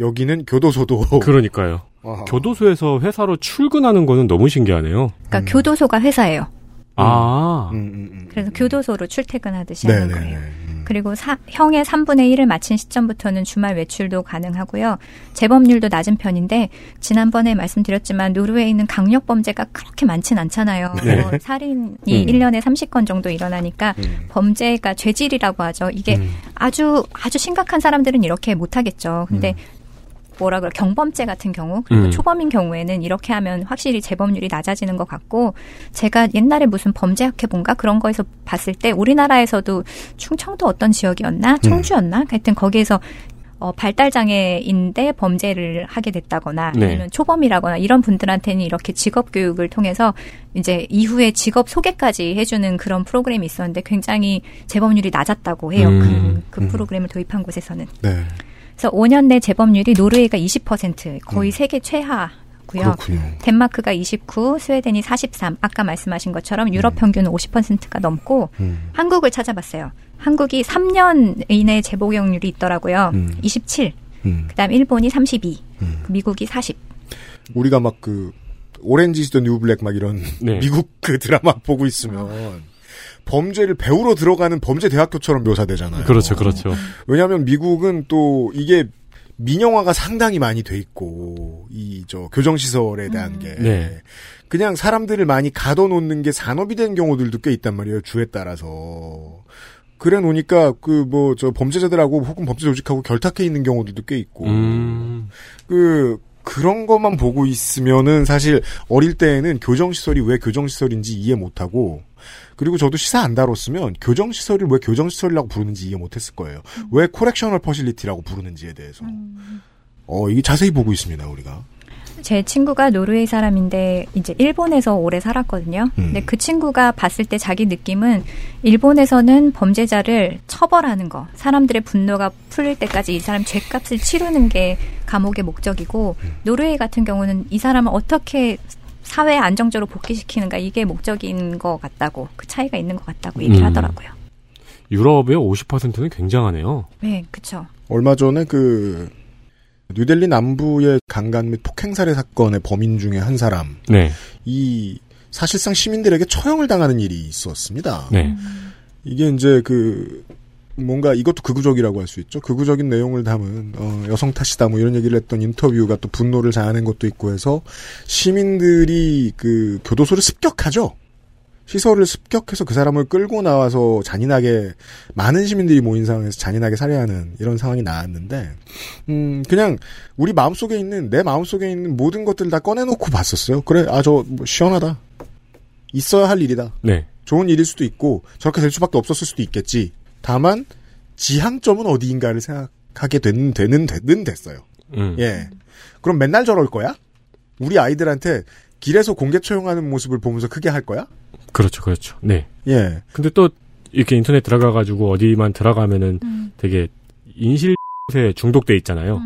여기는 교도소도 그러니까요. 아하. 교도소에서 회사로 출근하는 거는 너무 신기하네요. 그러니까 교도소가 회사예요. 아. 음, 그래서 교도소로 출퇴근하듯이 네, 하는 네, 거예요. 네. 그리고 사- 형의 3분의 1을 마친 시점부터는 주말 외출도 가능하고요. 재범률도 낮은 편인데 지난번에 말씀드렸지만 노르웨이는 강력 범죄가 그렇게 많진 않잖아요. 네. 뭐 살인이 음. 1년에 30건 정도 일어나니까 범죄가 죄질이라고 하죠. 이게 음. 아주 아주 심각한 사람들은 이렇게 못 하겠죠. 근데 뭐라 그래 경범죄 같은 경우 그리고 음. 초범인 경우에는 이렇게 하면 확실히 재범률이 낮아지는 것 같고 제가 옛날에 무슨 범죄 학회 본가 그런 거에서 봤을 때 우리나라에서도 충청도 어떤 지역이었나 청주였나 하여튼 거기에서 어, 발달 장애인데 범죄를 하게 됐다거나 네. 아니면 초범이라거나 이런 분들한테는 이렇게 직업 교육을 통해서 이제 이후에 직업 소개까지 해주는 그런 프로그램이 있었는데 굉장히 재범률이 낮았다고 해요. 음. 그, 그 프로그램을 도입한 곳에서는. 네. 그래서 5년 내 재범률이 노르웨이가 20% 거의 세계 최하고요. 그렇군요. 덴마크가 29, 스웨덴이 43. 아까 말씀하신 것처럼 유럽 평균은 50%가 넘고 한국을 찾아봤어요. 한국이 3년 이내 재복용률이 있더라고요. 27. 그다음 일본이 32. 미국이 40. 우리가 막 그 오렌지 the new black 막 이런 네. 미국 그 드라마 보고 있으면 범죄를 배우러 들어가는 범죄 대학교처럼 묘사되잖아요. 그렇죠, 그렇죠. 왜냐하면 미국은 또 이게 민영화가 상당히 많이 돼 있고 이 저 교정 시설에 대한 게 네. 그냥 사람들을 많이 가둬놓는 게 산업이 된 경우들도 꽤 있단 말이에요. 주에 따라서. 그래 놓으니까 그 뭐 저 범죄자들하고 혹은 범죄 조직하고 결탁해 있는 경우들도 꽤 있고 음. 그 그런 것만 보고 있으면은 사실 어릴 때에는 교정 시설이 왜 교정 시설인지 이해 못하고 그리고 저도 시사 안 다뤘으면 교정 시설을 왜 교정 시설이라고 부르는지 이해 못했을 거예요. 왜 correctional facility라고 부르는지에 대해서. 어 이게 자세히 보고 있습니다 우리가. 제 친구가 노르웨이 사람인데 이제 일본에서 오래 살았거든요. 음. 근데 그 친구가 봤을 때 자기 느낌은 일본에서는 범죄자를 처벌하는 거, 사람들의 분노가 풀릴 때까지 이 사람 죄값을 치르는 게 감옥의 목적이고 음. 노르웨이 같은 경우는 이 사람을 어떻게 사회에 안정적으로 복귀시키는가 이게 목적인 것 같다고 그 차이가 있는 것 같다고 얘기를 음. 하더라고요. 유럽의 50%는 굉장하네요. 네, 그렇죠. 얼마 전에 그 뉴델리 남부의 강간 및 폭행 살해 사건의 범인 중에 한 사람 네. 이 사실상 시민들에게 처형을 당하는 일이 있었습니다. 네. 이게 이제 그 뭔가 이것도 극우적이라고 할 수 있죠. 극우적인 내용을 담은 어, 여성 탓이다 뭐 이런 얘기를 했던 인터뷰가 또 분노를 자아낸 것도 있고 해서 시민들이 그 교도소를 습격하죠. 시설을 습격해서 그 사람을 끌고 나와서 잔인하게 많은 시민들이 모인 상황에서 잔인하게 살해하는 이런 상황이 나왔는데 음 그냥 우리 마음속에 있는 내 마음속에 있는 모든 것들을 다 꺼내놓고 봤었어요. 그래 아 저 뭐 시원하다. 있어야 할 일이다. 네. 좋은 일일 수도 있고 저렇게 될 수밖에 없었을 수도 있겠지. 다만 지향점은 어디인가를 생각하게 되는 되는 되는 됐어요. 음. 예. 그럼 맨날 저럴 거야? 우리 아이들한테 길에서 공개 처형하는 모습을 보면서 크게 할 거야? 그렇죠, 그렇죠. 네. 예. 근데 또 이렇게 인터넷 들어가가지고 어디만 들어가면은 음. 되게 인실에 중독돼 있잖아요.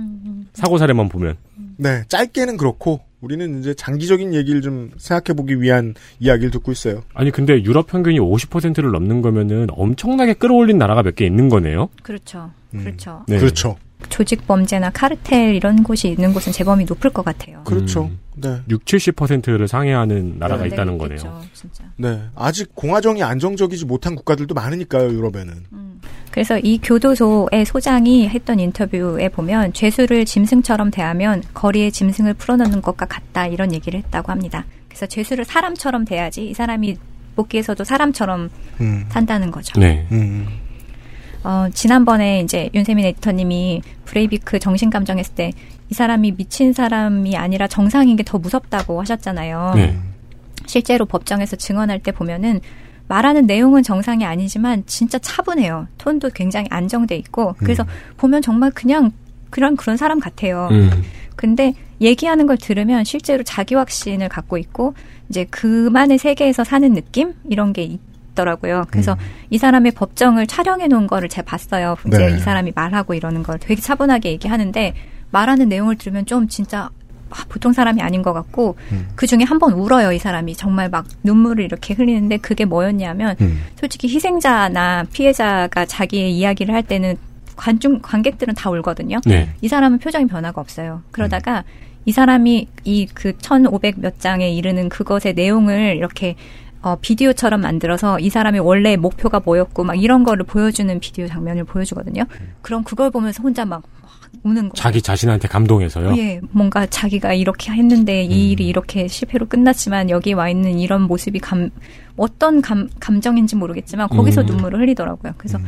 사고 사례만 보면. 네. 짧게는 그렇고 우리는 이제 장기적인 얘기를 좀 생각해 보기 위한 이야기를 듣고 있어요. 아니 근데 유럽 평균이 50%를 넘는 거면은 엄청나게 끌어올린 나라가 몇 개 있는 거네요. 그렇죠. 음. 그렇죠. 네. 그렇죠. 조직 범죄나 카르텔 이런 곳이 있는 곳은 재범이 높을 것 같아요. 그렇죠. 음. 네. 6, 70%를 상회하는 나라가 네, 있다는 있겠죠, 거네요. 진짜. 네. 아직 공화정이 안정적이지 못한 국가들도 많으니까요, 유럽에는. 그래서 이 교도소의 소장이 했던 인터뷰에 보면 죄수를 짐승처럼 대하면 거리에 짐승을 풀어놓는 것과 같다 이런 얘기를 했다고 합니다. 그래서 죄수를 사람처럼 대하지 이 사람이 복귀해서도 사람처럼 음. 산다는 거죠. 네. 음. 어, 지난번에 이제 윤세민 에디터님이 브레이비크 정신감정 했을 때 이 사람이 미친 사람이 아니라 정상인 게 더 무섭다고 하셨잖아요. 네. 실제로 법정에서 증언할 때 보면은 말하는 내용은 정상이 아니지만 진짜 차분해요. 톤도 굉장히 안정돼 있고 그래서 보면 정말 그냥 그런 그런 사람 같아요. 음. 근데 얘기하는 걸 들으면 실제로 자기 확신을 갖고 있고 이제 그만의 세계에서 사는 느낌 이런 게 있더라고요. 그래서 이 사람의 법정을 촬영해 놓은 거를 제가 봤어요. 이제 네. 이 사람이 말하고 이러는 걸 되게 차분하게 얘기하는데 말하는 내용을 들으면 좀 진짜 아, 보통 사람이 아닌 것 같고 그 중에 한 번 울어요 이 사람이 정말 막 눈물을 이렇게 흘리는데 그게 뭐였냐면 음. 솔직히 희생자나 피해자가 자기의 이야기를 할 때는 관중 관객들은 다 울거든요. 네. 이 사람은 표정이 변화가 없어요. 그러다가 이 사람이 이 그 1500 몇 장에 이르는 그것의 내용을 이렇게 어, 비디오처럼 만들어서 이 사람의 원래 목표가 뭐였고 막 이런 거를 보여주는 비디오 장면을 보여주거든요. 그럼 그걸 보면서 혼자 막, 막 우는 거예요. 자기 자신한테 감동해서요. 예, 뭔가 자기가 이렇게 했는데 이 일이 이렇게 실패로 끝났지만 여기 와 있는 이런 모습이 감 어떤 감 감정인지 모르겠지만 거기서 음. 눈물을 흘리더라고요. 그래서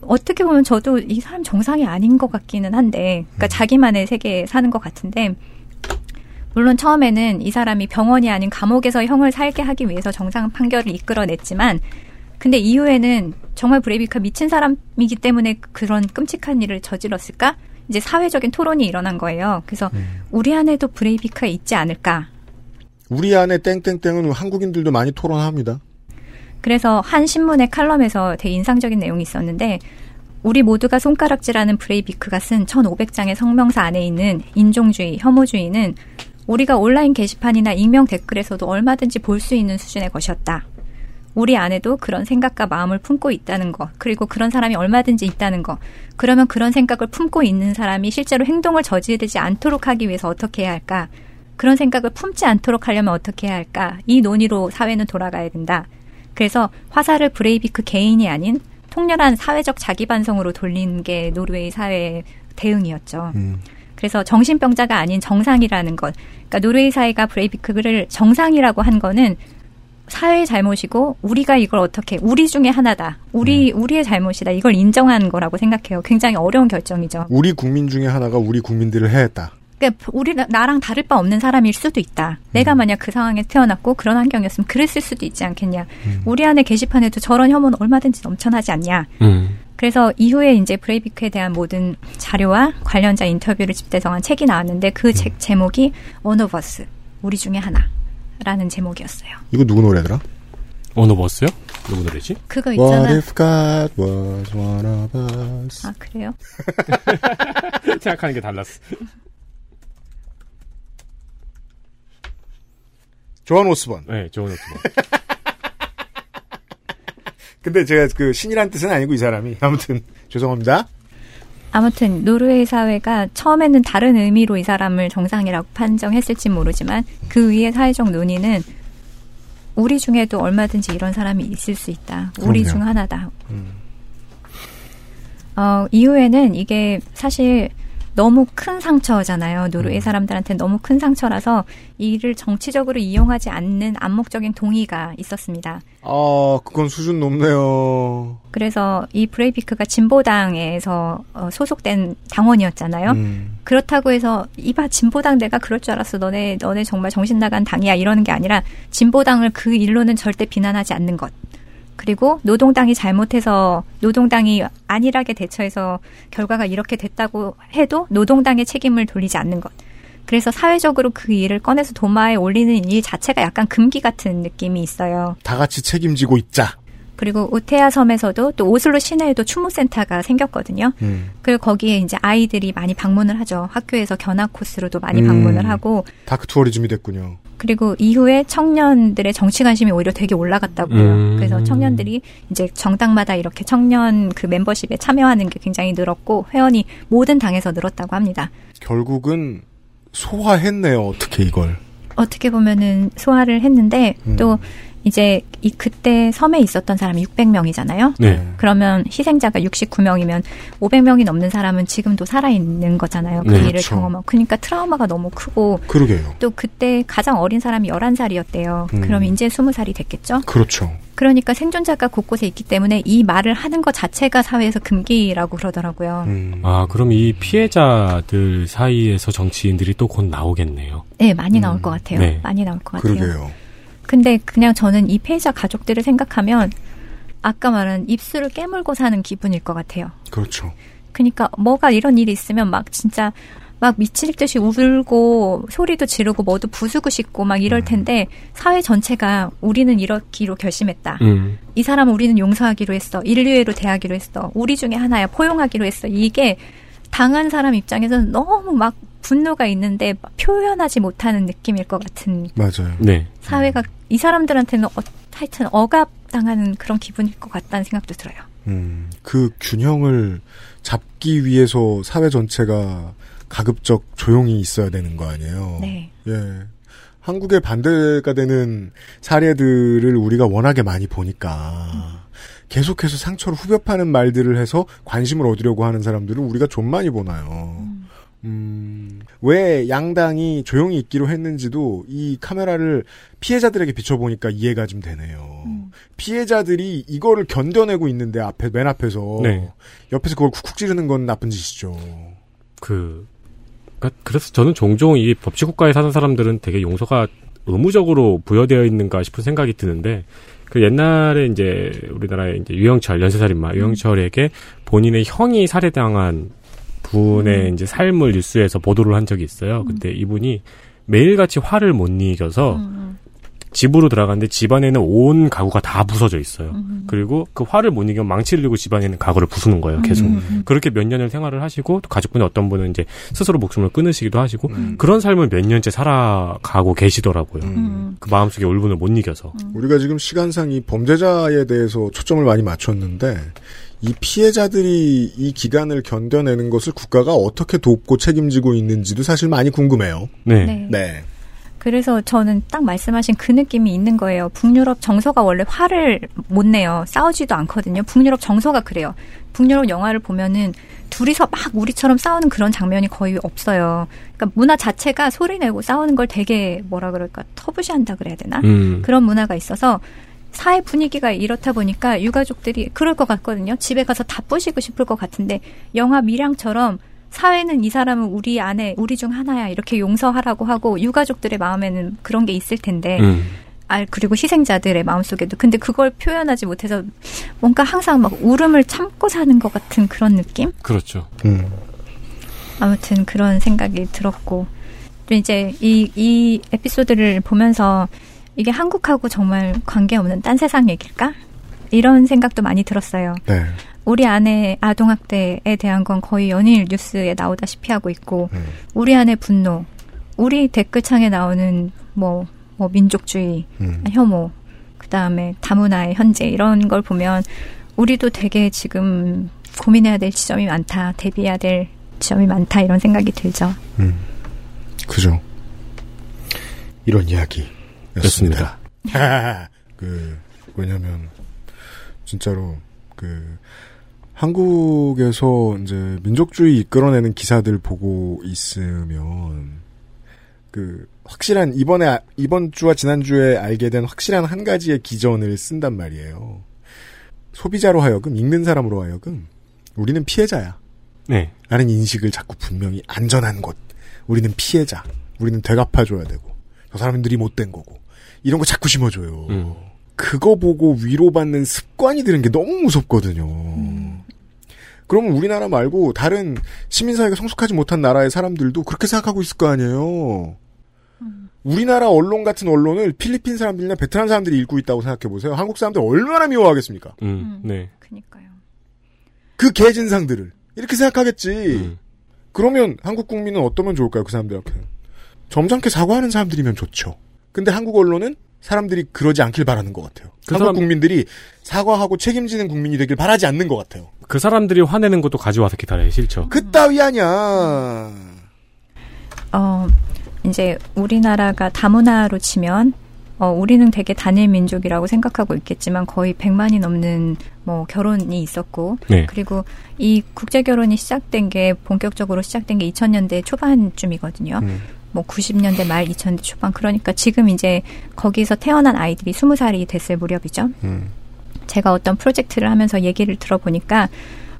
어떻게 보면 저도 이 사람 정상이 아닌 것 같기는 한데, 그러니까 자기만의 세계에 사는 것 같은데, 물론 처음에는 이 사람이 병원이 아닌 감옥에서 형을 살게 하기 위해서 정상 판결을 이끌어냈지만, 근데 이후에는 정말 브레이비크가 미친 사람이기 때문에 그런 끔찍한 일을 저질렀을까? 이제 사회적인 토론이 일어난 거예요. 그래서 우리 안에도 브레이비크가 있지 않을까? 우리 안에 땡땡땡은 한국인들도 많이 토론합니다. 그래서 한 신문의 칼럼에서 되게 인상적인 내용이 있었는데 우리 모두가 손가락질하는 브레이비크가 쓴 1500장의 성명서 안에 있는 인종주의, 혐오주의는 우리가 온라인 게시판이나 익명 댓글에서도 얼마든지 볼 수 있는 수준의 것이었다. 우리 안에도 그런 생각과 마음을 품고 있다는 것, 그리고 그런 사람이 얼마든지 있다는 것. 그러면 그런 생각을 품고 있는 사람이 실제로 행동을 저지르지 않도록 하기 위해서 어떻게 해야 할까? 그런 생각을 품지 않도록 하려면 어떻게 해야 할까? 이 논의로 사회는 돌아가야 된다. 그래서 화살을 브레이비크 개인이 아닌 통렬한 사회적 자기 반성으로 돌린 게 노르웨이 사회의 대응이었죠. 그래서 정신병자가 아닌 정상이라는 것. 그러니까 노르웨이 사회가 브레이비크를 정상이라고 한 거는 사회의 잘못이고 우리가 이걸 어떻게 우리 중에 하나다. 우리 우리의 잘못이다. 이걸 인정하는 거라고 생각해요. 굉장히 어려운 결정이죠. 우리 국민 중에 하나가 우리 국민들을 해했다. 그러니까 우리 나랑 다를 바 없는 사람일 수도 있다. 내가 만약 그 상황에 태어났고 그런 환경이었으면 그랬을 수도 있지 않겠냐. 우리 안에 게시판에도 저런 혐오는 얼마든지 넘쳐나지 않냐. 음. 그래서 이후에 이제 브레이비크에 대한 모든 자료와 관련자 인터뷰를 집대성한 책이 나왔는데 그 책 제목이 One of Us, 우리 중에 하나라는 제목이었어요. 이거 누구 노래더라? 어느 버스요? 누구 노래지? 그거 What 있잖아. if God was one of us? 아 그래요? [LAUGHS] 생각하는 게 달랐어. 조한 오스번. 네, 좋은 오스번. [LAUGHS] 근데 제가 그 신이란 뜻은 아니고 이 사람이 아무튼 죄송합니다. 아무튼 노르웨이 사회가 처음에는 다른 의미로 이 사람을 정상이라고 판정했을지 모르지만 그 위에 사회적 논의는 우리 중에도 얼마든지 이런 사람이 있을 수 있다. 우리 그럼요. 중 하나다. 어, 이후에는 이게 사실 너무 큰 상처잖아요. 노르웨이 사람들한테 너무 큰 상처라서 이를 정치적으로 이용하지 않는 암묵적인 동의가 있었습니다. 아, 그건 수준 높네요. 그래서 이 브레이비크가 진보당에서 어, 소속된 당원이었잖아요. 음. 그렇다고 해서 이봐 진보당 내가 그럴 줄 알았어. 너네 너네 정말 정신 나간 당이야 이러는 게 아니라 진보당을 그 일로는 절대 비난하지 않는 것. 그리고 노동당이 잘못해서 노동당이 안일하게 대처해서 결과가 이렇게 됐다고 해도 노동당의 책임을 돌리지 않는 것. 그래서 사회적으로 그 일을 꺼내서 도마에 올리는 일 자체가 약간 금기 같은 느낌이 있어요. 다 같이 책임지고 있자. 그리고 우퇴야 섬에서도 또 오슬로 시내에도 추모센터가 생겼거든요. 음. 그리고 거기에 이제 아이들이 많이 방문을 하죠. 학교에서 견학 코스로도 많이 음. 방문을 하고 dark tourism이 됐군요. 그리고 이후에 청년들의 정치 관심이 오히려 되게 올라갔다고요. 음. 그래서 청년들이 이제 정당마다 이렇게 청년 그 멤버십에 참여하는 게 굉장히 늘었고 회원이 모든 당에서 늘었다고 합니다. 결국은 소화했네요. 어떻게 이걸. 어떻게 보면은 소화를 했는데 음. 또 이제 이 그때 섬에 있었던 사람이 600명이잖아요. 네. 그러면 희생자가 69명이면 500명이 넘는 사람은 지금도 살아 있는 거잖아요. 그 네, 일을 그렇죠. 경험하고. 그러니까 트라우마가 너무 크고 그러게요. 또 그때 가장 어린 사람이 11살이었대요. 음. 그럼 이제 20살이 됐겠죠? 그렇죠. 그러니까 생존자가 곳곳에 있기 때문에 이 말을 하는 것 자체가 사회에서 금기라고 그러더라고요. 음. 아, 그럼 이 피해자들 사이에서 정치인들이 또 곧 나오겠네요. 네, 많이 나올 음. 것 같아요. 네. 많이 나올 것 같아요. 그러게요. 근데 그냥 저는 이 피해자 가족들을 생각하면 아까 말한 입술을 깨물고 사는 기분일 것 같아요. 그렇죠. 그러니까 뭐가 이런 일이 있으면 막 진짜 막 미칠 듯이 울고 소리도 지르고 뭐도 부수고 싶고 막 이럴 텐데 사회 전체가 우리는 이렇기로 결심했다. 음. 이 사람을 우리는 용서하기로 했어. 인류애로 대하기로 했어. 우리 중에 하나야. 포용하기로 했어. 이게 당한 사람 입장에서는 너무 막 분노가 있는데 표현하지 못하는 느낌일 것 같은 맞아요. 네. 사회가 이 사람들한테는 어, 하여튼 억압당하는 그런 기분일 것 같다는 생각도 들어요. 음, 그 균형을 잡기 위해서 사회 전체가 가급적 조용히 있어야 되는 거 아니에요? 네. 예. 한국의 반대가 되는 사례들을 우리가 워낙에 많이 보니까 계속해서 상처를 후벼 파는 말들을 해서 관심을 얻으려고 하는 사람들을 우리가 좀 많이 보나요. 음, 왜 양당이 조용히 있기로 했는지도 이 카메라를 피해자들에게 비춰보니까 이해가 좀 되네요. 피해자들이 이거를 견뎌내고 있는데 앞에 맨 앞에서 네. 옆에서 그걸 쿡쿡 찌르는 건 나쁜 짓이죠. 그, 그러니까 그래서 저는 종종 이 법치 국가에 사는 사람들은 되게 용서가 의무적으로 부여되어 있는가 싶은 생각이 드는데, 그 옛날에 이제 우리나라의 이제 유영철, 연쇄살인마 유영철에게 본인의 형이 살해당한 분의 이제 삶을 뉴스에서 보도를 한 적이 있어요. 근데 이분이 매일같이 화를 못 이겨서 집으로 들어갔는데 집안에는 온 가구가 다 부서져 있어요. 그리고 그 화를 못 이기면 망치를 들고 집안에 있는 가구를 부수는 거예요. 계속. 그렇게 몇 년을 생활을 하시고 또 가족분의 어떤 분은 이제 스스로 목숨을 끊으시기도 하시고 그런 삶을 몇 년째 살아가고 계시더라고요. 음. 그 마음속에 울분을 못 이겨서. 우리가 지금 시간상 이 범죄자에 대해서 초점을 많이 맞췄는데 이 피해자들이 이 기간을 견뎌내는 것을 국가가 어떻게 돕고 책임지고 있는지도 사실 많이 궁금해요. 네. 네. 네. 그래서 저는 딱 말씀하신 그 느낌이 있는 거예요. 북유럽 정서가 원래 화를 못 내요. 싸우지도 않거든요. 북유럽 정서가 그래요. 북유럽 영화를 보면은 둘이서 막 우리처럼 싸우는 그런 장면이 거의 없어요. 그러니까 문화 자체가 소리 내고 싸우는 걸 되게 뭐라 그럴까 터부시한다 그래야 되나? 음. 그런 문화가 있어서 사회 분위기가 이렇다 보니까 유가족들이 그럴 것 같거든요. 집에 가서 다 부시고 싶을 것 같은데 영화 미량처럼 사회는 이 사람은 우리 안에 우리 중 하나야 이렇게 용서하라고 하고 유가족들의 마음에는 그런 게 있을 텐데 음. 아 그리고 희생자들의 마음속에도 근데 그걸 표현하지 못해서 뭔가 항상 막 울음을 참고 사는 것 같은 그런 느낌? 그렇죠. 음. 아무튼 그런 생각이 들었고 또 이제 이, 이 에피소드를 보면서 이게 한국하고 정말 관계없는 딴 세상 얘기일까? 이런 생각도 많이 들었어요. 네. 우리 안에 아동학대에 대한 건 거의 연일 뉴스에 나오다시피 하고 있고, 음. 우리 안에 분노, 우리 댓글창에 나오는 뭐, 뭐 민족주의, 음. 혐오, 그 다음에 다문화의 현재 이런 걸 보면 우리도 되게 지금 고민해야 될 지점이 많다, 대비해야 될 지점이 많다 이런 생각이 들죠. 음. 그죠. 이런 이야기 였습니다. [LAUGHS] 그, 왜냐면, 진짜로, 그, 한국에서 이제 민족주의 이끌어내는 기사들 보고 있으면 그 확실한 이번에 아- 이번 주와 지난 주에 알게 된 확실한 한 가지의 기전을 쓴단 말이에요. 소비자로 하여금 읽는 사람으로 하여금 우리는 피해자야. 네. 라는 인식을 자꾸 분명히 안전한 곳. 우리는 피해자. 우리는 되갚아줘야 되고. 저 사람들이 못된 거고. 이런 거 자꾸 심어줘요. 음. 그거 보고 위로받는 습관이 드는 게 너무 무섭거든요. 그러면 우리나라 말고 다른 시민사회가 성숙하지 못한 나라의 사람들도 그렇게 생각하고 있을 거 아니에요. 우리나라 언론 같은 언론을 필리핀 사람들이나 베트남 사람들이 읽고 있다고 생각해 보세요. 한국 사람들 얼마나 미워하겠습니까? 음, 네. 그니까요. 그 개진상들을 이렇게 생각하겠지. 음. 그러면 한국 국민은 어떠면 좋을까요? 그 사람들한테 점잖게 사과하는 사람들이면 좋죠. 근데 한국 언론은 사람들이 그러지 않길 바라는 것 같아요. 그 한국 사람- 국민들이 사과하고 책임지는 국민이 되길 바라지 않는 것 같아요. 그 사람들이 화내는 것도 가져와서 기다려야 싫죠. 그따위 아니야. 어, 이제 우리나라가 다문화로 치면 어, 우리는 되게 단일 민족이라고 생각하고 있겠지만 거의 100만이 넘는 뭐 결혼이 있었고 네. 그리고 이 국제 결혼이 시작된 게 본격적으로 시작된 게 2000년대 초반쯤이거든요. 음. 뭐 90년대 말 2000년대 초반 그러니까 지금 이제 거기서 태어난 아이들이 20살이 됐을 무렵이죠. 음. 제가 어떤 프로젝트를 하면서 얘기를 들어보니까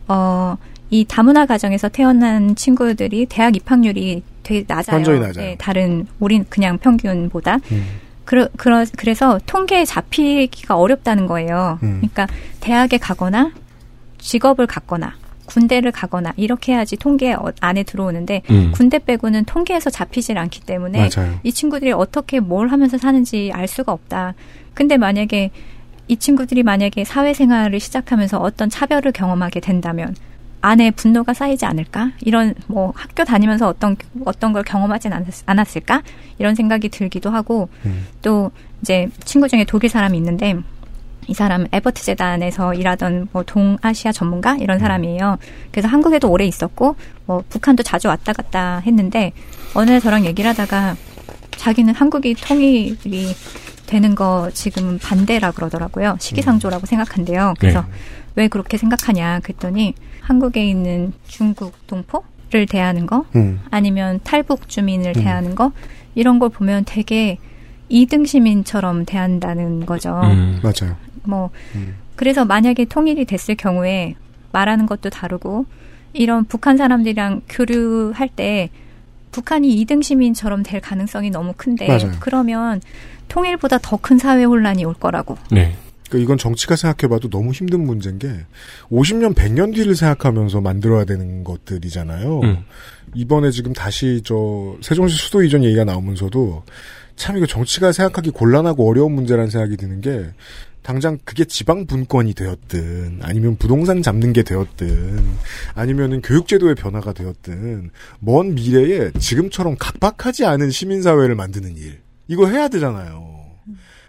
어, 이 다문화 가정에서 태어난 친구들이 대학 입학률이 되게 낮아요. 완전히 낮아요. 네, 다른 우린 그냥 평균보다. 음. 그러, 그러, 그래서 통계에 잡히기가 어렵다는 거예요. 음. 그러니까 대학에 가거나 직업을 갖거나 군대를 가거나 이렇게 해야지 통계 어- 안에 들어오는데 음. 군대 빼고는 통계에서 잡히질 않기 때문에 맞아요. 이 친구들이 어떻게 뭘 하면서 사는지 알 수가 없다. 근데 만약에 이 친구들이 만약에 사회생활을 시작하면서 어떤 차별을 경험하게 된다면 안에 분노가 쌓이지 않을까? 이런 뭐 학교 다니면서 어떤 어떤 걸 경험하진 않았, 않았을까? 이런 생각이 들기도 하고 음. 또 이제 친구 중에 독일 사람이 있는데 이 사람 에버트 재단에서 일하던 뭐 동아시아 전문가 이런 사람이에요. 그래서 한국에도 오래 있었고 뭐 북한도 자주 왔다 갔다 했는데 어느 날 저랑 얘기를 하다가 자기는 한국이 통일이 되는 거 지금 반대라 그러더라고요. 시기상조라고 생각한대요. 그래서 네. 왜 그렇게 생각하냐 그랬더니 한국에 있는 중국 동포를 대하는 거 음. 아니면 탈북 주민을 음. 대하는 거 이런 걸 보면 되게 이등 시민처럼 대한다는 거죠. 음. 맞아요. 뭐 음. 그래서 만약에 통일이 됐을 경우에 말하는 것도 다르고 이런 북한 사람들이랑 교류할 때 북한이 이등 시민처럼 될 가능성이 너무 큰데 맞아요. 그러면 통일보다 더 큰 사회 혼란이 올 거라고. 네. 그러니까 이건 정치가 생각해봐도 너무 힘든 문제인 게 50년, 100년 뒤를 생각하면서 만들어야 되는 것들이잖아요. 음. 이번에 지금 다시 저 세종시 수도 이전 얘기가 나오면서도 참 이거 정치가 생각하기 곤란하고 어려운 문제라는 생각이 드는 게 당장 그게 지방 분권이 되었든 아니면 부동산 잡는 게 되었든 아니면은 교육제도의 변화가 되었든 먼 미래에 지금처럼 각박하지 않은 시민사회를 만드는 일 이거 해야 되잖아요.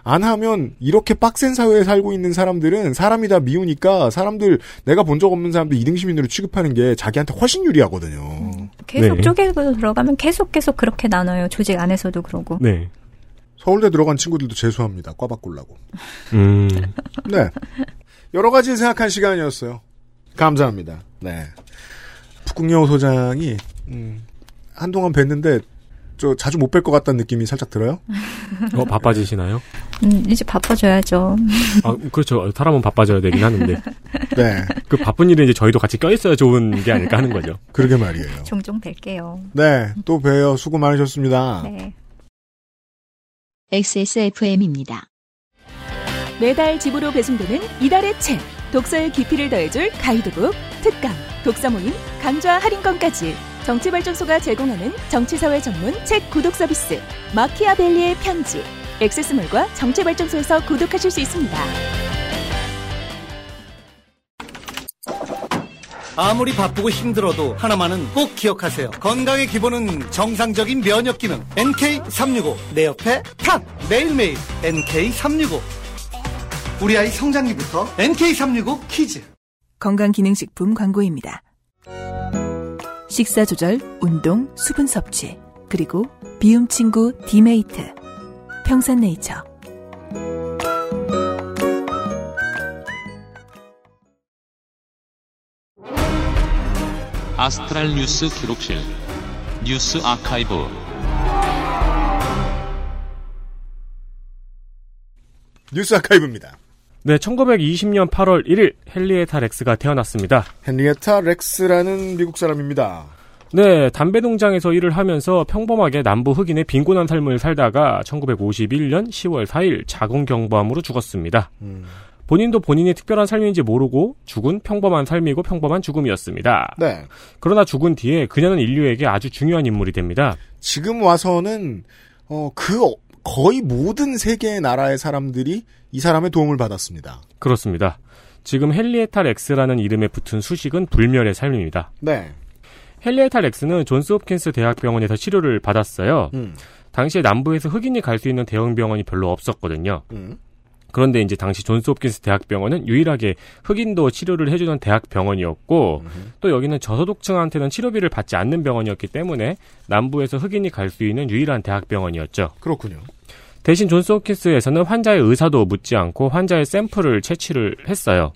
안 하면 이렇게 빡센 사회에 살고 있는 사람들은 사람이 다 미우니까 사람들 내가 본 적 없는 사람들 이등 시민으로 취급하는 게 자기한테 훨씬 유리하거든요. 계속 네. 쪼개고 들어가면 계속 계속 그렇게 나눠요. 조직 안에서도 그러고. 네. 서울대 들어간 친구들도 재수합니다. 과 바꾸려고. 음. 네. 여러 가지 생각한 시간이었어요. 감사합니다. 네. 북궁여우 소장이 음, 한동안 뵀는데 저 자주 못 뵐 것 같다는 느낌이 살짝 들어요. 어, 바빠지시나요? 음, 이제 바빠져야죠. 아, 그렇죠. 사람은 바빠져야 되긴 하는데. 네. 그 바쁜 일에 이제 저희도 같이 껴있어야 좋은 게 아닐까 하는 거죠. 그러게 말이에요. 종종 뵐게요. 네. 또 봬요. 수고 많으셨습니다. 네. XSFM입니다. 매달 집으로 배송되는 이달의 책. 독서의 깊이를 더해줄 가이드북, 특강, 독서 모임, 강좌 할인권까지. 정치발전소가 제공하는 정치사회 전문 책 구독 서비스. 마키아벨리의 편지. 액세스몰과 정치발전소에서 구독하실 수 있습니다. 아무리 바쁘고 힘들어도 하나만은 꼭 기억하세요. 건강의 기본은 정상적인 면역 기능. NK365. 내 옆에 탁! 매일매일 NK365. 우리 아이 성장기부터 NK365 키즈. 건강기능식품 광고입니다. 식사 조절, 운동, 수분 섭취, 그리고 비움 친구 디메이트. 평산네이처. 아스트랄 뉴스 기록실 뉴스 아카이브 뉴스 아카이브입니다. 네, 1920년 8월 1일 헨리에타 렉스가 태어났습니다. 헨리에타 렉스라는 미국 사람입니다. 네, 담배 농장에서 일을 하면서 평범하게 남부 흑인의 빈곤한 삶을 살다가 1951년 10월 4일 자궁 경부암으로 죽었습니다. 음. 본인도 본인이 특별한 삶인지 모르고 죽은 평범한 삶이고 평범한 죽음이었습니다. 네. 그러나 죽은 뒤에 그녀는 인류에게 아주 중요한 인물이 됩니다. 지금 와서는 어, 그 어- 거의 모든 세계의 나라의 사람들이 이 사람의 도움을 받았습니다. 그렇습니다. 지금 헨리에타 랙스라는 이름에 붙은 수식은 불멸의 삶입니다. 네. 헨리에타 랙스는 존스 홉킨스 대학병원에서 치료를 받았어요. 음. 당시에 남부에서 흑인이 갈 수 있는 대형 병원이 별로 없었거든요. 음. 그런데 이제 당시 존스 홉킨스 대학병원은 유일하게 흑인도 치료를 해주는 대학병원이었고 또 여기는 저소득층한테는 치료비를 받지 않는 병원이었기 때문에 남부에서 흑인이 갈 수 있는 유일한 대학병원이었죠. 그렇군요. 대신 존스 홉킨스에서는 환자의 의사도 묻지 않고 환자의 샘플을 채취를 했어요.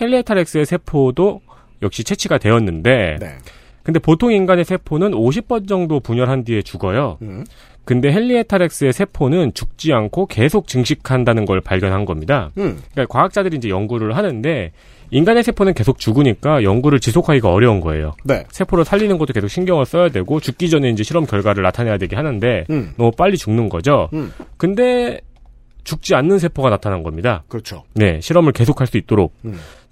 헨리에타 랙스의 세포도 역시 채취가 되었는데 네. 근데 보통 인간의 세포는 50번 정도 분열한 뒤에 죽어요. 음. 근데 헨리에타 랙스의 세포는 죽지 않고 계속 증식한다는 걸 발견한 겁니다. 음. 그러니까 과학자들이 이제 연구를 하는데 인간의 세포는 계속 죽으니까 연구를 지속하기가 어려운 거예요. 네. 세포를 살리는 것도 계속 신경을 써야 되고 죽기 전에 이제 실험 결과를 나타내야 되게 하는데 음. 너무 빨리 죽는 거죠. 음. 근데 죽지 않는 세포가 나타난 겁니다. 그렇죠. 네, 실험을 계속할 수 있도록.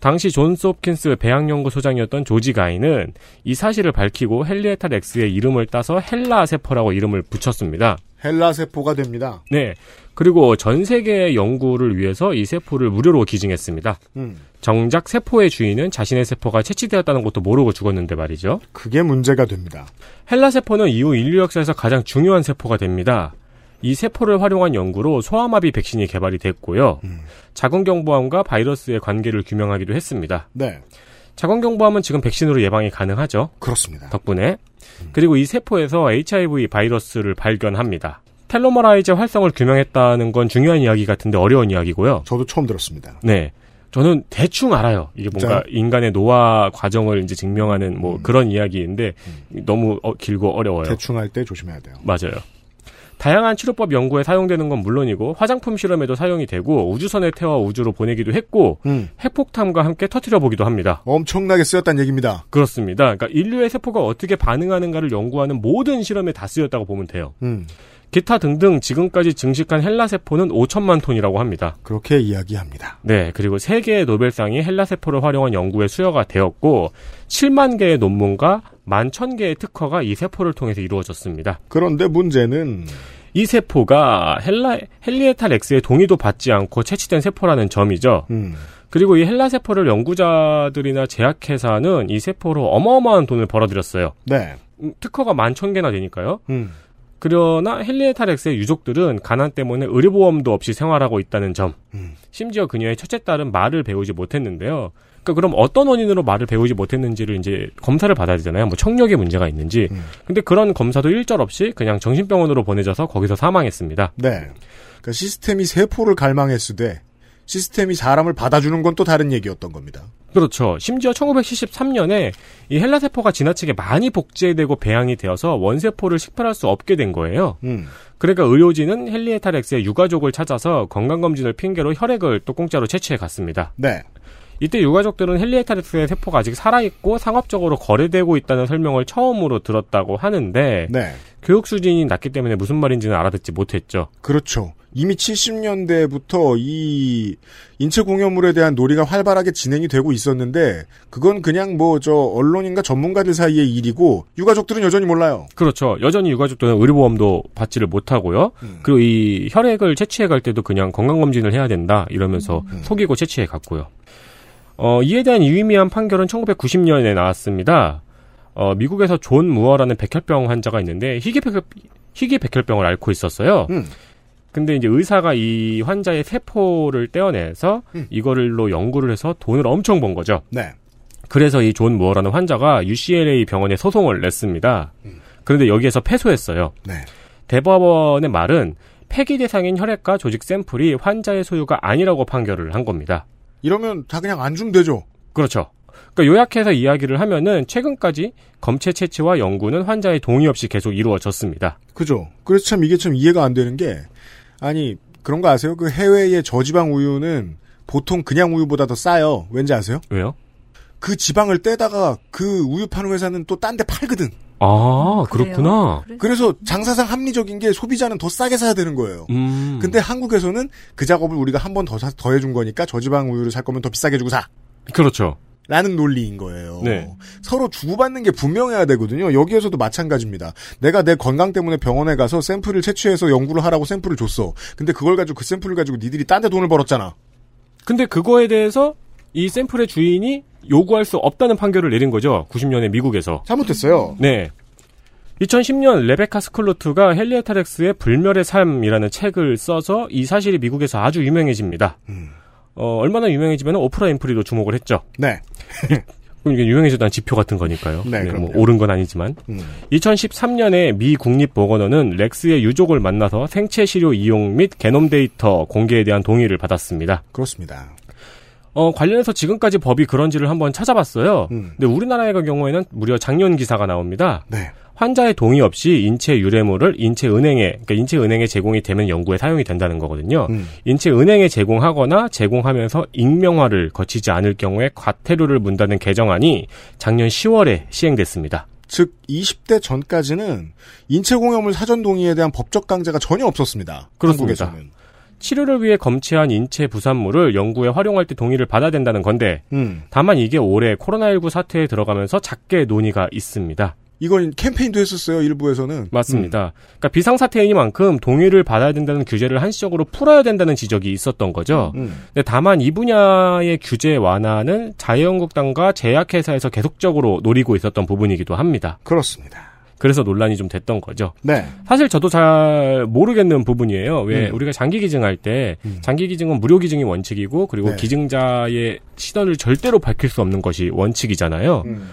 음. 당시 존스 홉킨스 배양연구소장이었던 조지 가이는 이 사실을 밝히고 헨리에타 랙스의 이름을 따서 헬라 세포라고 이름을 붙였습니다. 헬라 세포가 됩니다. 네. 그리고 전 세계의 연구를 위해서 이 세포를 무료로 기증했습니다. 음. 정작 세포의 주인은 자신의 세포가 채취되었다는 것도 모르고 죽었는데 말이죠. 그게 문제가 됩니다. 헬라 세포는 이후 인류 역사에서 가장 중요한 세포가 됩니다. 이 세포를 활용한 연구로 소아마비 백신이 개발이 됐고요. 자궁경부암과 바이러스의 관계를 규명하기도 했습니다. 네. 자궁경부암은 지금 백신으로 예방이 가능하죠. 그렇습니다. 덕분에. 그리고 이 세포에서 HIV 바이러스를 발견합니다. telomerase 활성을 규명했다는 건 중요한 이야기 같은데 어려운 이야기고요. 저도 처음 들었습니다. 네. 저는 대충 알아요. 이게 뭔가 진짜요? 인간의 노화 과정을 이제 증명하는 뭐 그런 이야기인데 너무 어, 길고 어려워요. 대충 할 때 조심해야 돼요. 맞아요. 다양한 치료법 연구에 사용되는 건 물론이고 화장품 실험에도 사용이 되고 우주선에 태워 우주로 보내기도 했고 음. 핵폭탄과 함께 터트려 보기도 합니다. 엄청나게 쓰였다는 얘기입니다. 그렇습니다. 그러니까 인류의 세포가 어떻게 반응하는가를 연구하는 모든 실험에 다 쓰였다고 보면 돼요. 음. 기타 등등 지금까지 증식한 헬라 세포는 5천만 톤이라고 합니다. 그렇게 이야기합니다. 네, 그리고 세 개의 노벨상이 헬라 세포를 활용한 연구에 수여가 되었고 7만 개의 논문과 1 만 1,000개의 특허가 이 세포를 통해서 이루어졌습니다. 그런데 문제는 이 세포가 헬라 헨리에타 랙스의 동의도 받지 않고 채취된 세포라는 점이죠. 음. 그리고 이 헬라 세포를 연구자들이나 제약회사는 이 세포로 어마어마한 돈을 벌어들였어요. 네. 음, 특허가 1만 1,000개나 되니까요. 음. 그러나 헨리에타 랙스의 유족들은 가난 때문에 의료보험도 없이 생활하고 있다는 점. 음. 심지어 그녀의 첫째 딸은 말을 배우지 못했는데요. 그러니까 그럼 어떤 원인으로 말을 배우지 못했는지를 이제 검사를 받아야 되잖아요. 뭐 청력에 문제가 있는지. 음. 근데 그런 검사도 일절 없이 그냥 정신병원으로 보내져서 거기서 사망했습니다. 네. 그러니까 시스템이 세포를 갈망했으되 시스템이 사람을 받아주는 건 또 다른 얘기였던 겁니다. 그렇죠. 심지어 1973년에 이 헬라 세포가 지나치게 많이 복제되고 배양이 되어서 원세포를 식별할 수 없게 된 거예요. 음. 그러니까 의료진은 헬리에타 렉스의 유가족을 찾아서 건강검진을 핑계로 혈액을 또 공짜로 채취해 갔습니다. 네. 이때 유가족들은 헬리에타 렉스의 세포가 아직 살아있고 상업적으로 거래되고 있다는 설명을 처음으로 들었다고 하는데 네. 교육 수준이 낮기 때문에 무슨 말인지는 알아듣지 못했죠. 그렇죠. 이미 70년대부터 이 인체 공여물에 대한 놀이가 활발하게 진행이 되고 있었는데 그건 그냥 뭐 저 언론인과 전문가들 사이의 일이고 유가족들은 여전히 몰라요. 그렇죠. 여전히 유가족들은 의료보험도 받지를 못하고요. 그리고 이 혈액을 채취해 갈 때도 그냥 건강검진을 해야 된다 이러면서 속이고 채취해 갔고요. 어, 이에 대한 유의미한 판결은 1990년에 나왔습니다. 어, 미국에서 존 무어라는 백혈병 환자가 있는데 희귀 백혈, 희귀 백혈병을 앓고 있었어요. 음. 근데 이제 의사가 이 환자의 세포를 떼어내서 이거를로 연구를 해서 돈을 엄청 번 거죠. 네. 그래서 이 존 무어라는 환자가 UCLA 병원에 소송을 냈습니다. 그런데 여기에서 패소했어요. 네. 대법원의 말은 폐기 대상인 혈액과 조직 샘플이 환자의 소유가 아니라고 판결을 한 겁니다. 이러면 다 그냥 안 주면 되죠. 그렇죠. 그러니까 요약해서 이야기를 하면은 최근까지 검체 채취와 연구는 환자의 동의 없이 계속 이루어졌습니다. 그죠. 그래서 참 이게 참 이해가 안 되는 게 아니 그런 거 아세요? 그 해외의 저지방 우유는 보통 그냥 우유보다 더 싸요. 왠지 아세요? 왜요? 그 지방을 떼다가 그 우유 파는 회사는 또 딴 데 팔거든. 아, 그렇구나. 그래서 장사상 합리적인 게 소비자는 더 싸게 사야 되는 거예요. 음. 근데 한국에서는 그 작업을 우리가 한 번 더 더 해준 거니까 저지방 우유를 살 거면 더 비싸게 주고 사. 그렇죠. 라는 논리인 거예요. 네. 서로 주고받는 게 분명해야 되거든요. 여기에서도 마찬가지입니다. 내가 내 건강 때문에 병원에 가서 샘플을 채취해서 연구를 하라고 샘플을 줬어. 근데 그걸 가지고 그 샘플을 가지고 니들이 딴 데 돈을 벌었잖아. 근데 그거에 대해서 이 샘플의 주인이 요구할 수 없다는 판결을 내린 거죠. 90년에 미국에서. 잘못됐어요. 네. 2010년 레베카 스클로트가 헨리에타 랙스의 불멸의 삶이라는 책을 써서 이 사실이 미국에서 아주 유명해집니다. 어, 얼마나 유명해지면 오프라 윈프리도 주목을 했죠. 네. 그럼 이게 유명해졌다는 지표 같은 거니까요. 네, 뭐 그럼요. 옳은 건 아니지만. 음. 2013년에 미 국립보건원은 랙스의 유족을 만나서 생체 시료 이용 및 게놈 데이터 공개에 대한 동의를 받았습니다. 그렇습니다. 어, 관련해서 지금까지 법이 그런지를 한번 찾아봤어요. 음. 근데 우리나라의 경우에는 무려 작년 기사가 나옵니다. 네. 환자의 동의 없이 인체 유래물을 인체 은행에, 그러니까 인체 은행에 제공이 되면 연구에 사용이 된다는 거거든요. 음. 인체 은행에 제공하거나 제공하면서 익명화를 거치지 않을 경우에 과태료를 문다는 개정안이 작년 10월에 시행됐습니다. 즉 20대 전까지는 인체 공염을 사전 동의에 대한 법적 강제가 전혀 없었습니다. 그렇습니다. 한국에서는. 치료를 위해 검체한 인체 부산물을 연구에 활용할 때 동의를 받아야 된다는 건데 음. 다만 이게 올해 코로나19 사태에 들어가면서 작게 논의가 있습니다. 이건 캠페인도 했었어요. 일부에서는. 맞습니다. 그러니까 비상사태이니만큼 동의를 받아야 된다는 규제를 한시적으로 풀어야 된다는 지적이 있었던 거죠. 음. 근데 다만 이 분야의 규제 완화는 자유한국당과 제약회사에서 계속적으로 노리고 있었던 부분이기도 합니다. 그렇습니다. 그래서 논란이 좀 됐던 거죠. 네. 사실 저도 잘 모르겠는 부분이에요. 왜 음. 우리가 장기 기증할 때 장기 기증은 무료 기증이 원칙이고 그리고 네. 기증자의 신원을 절대로 밝힐 수 없는 것이 원칙이잖아요. 음.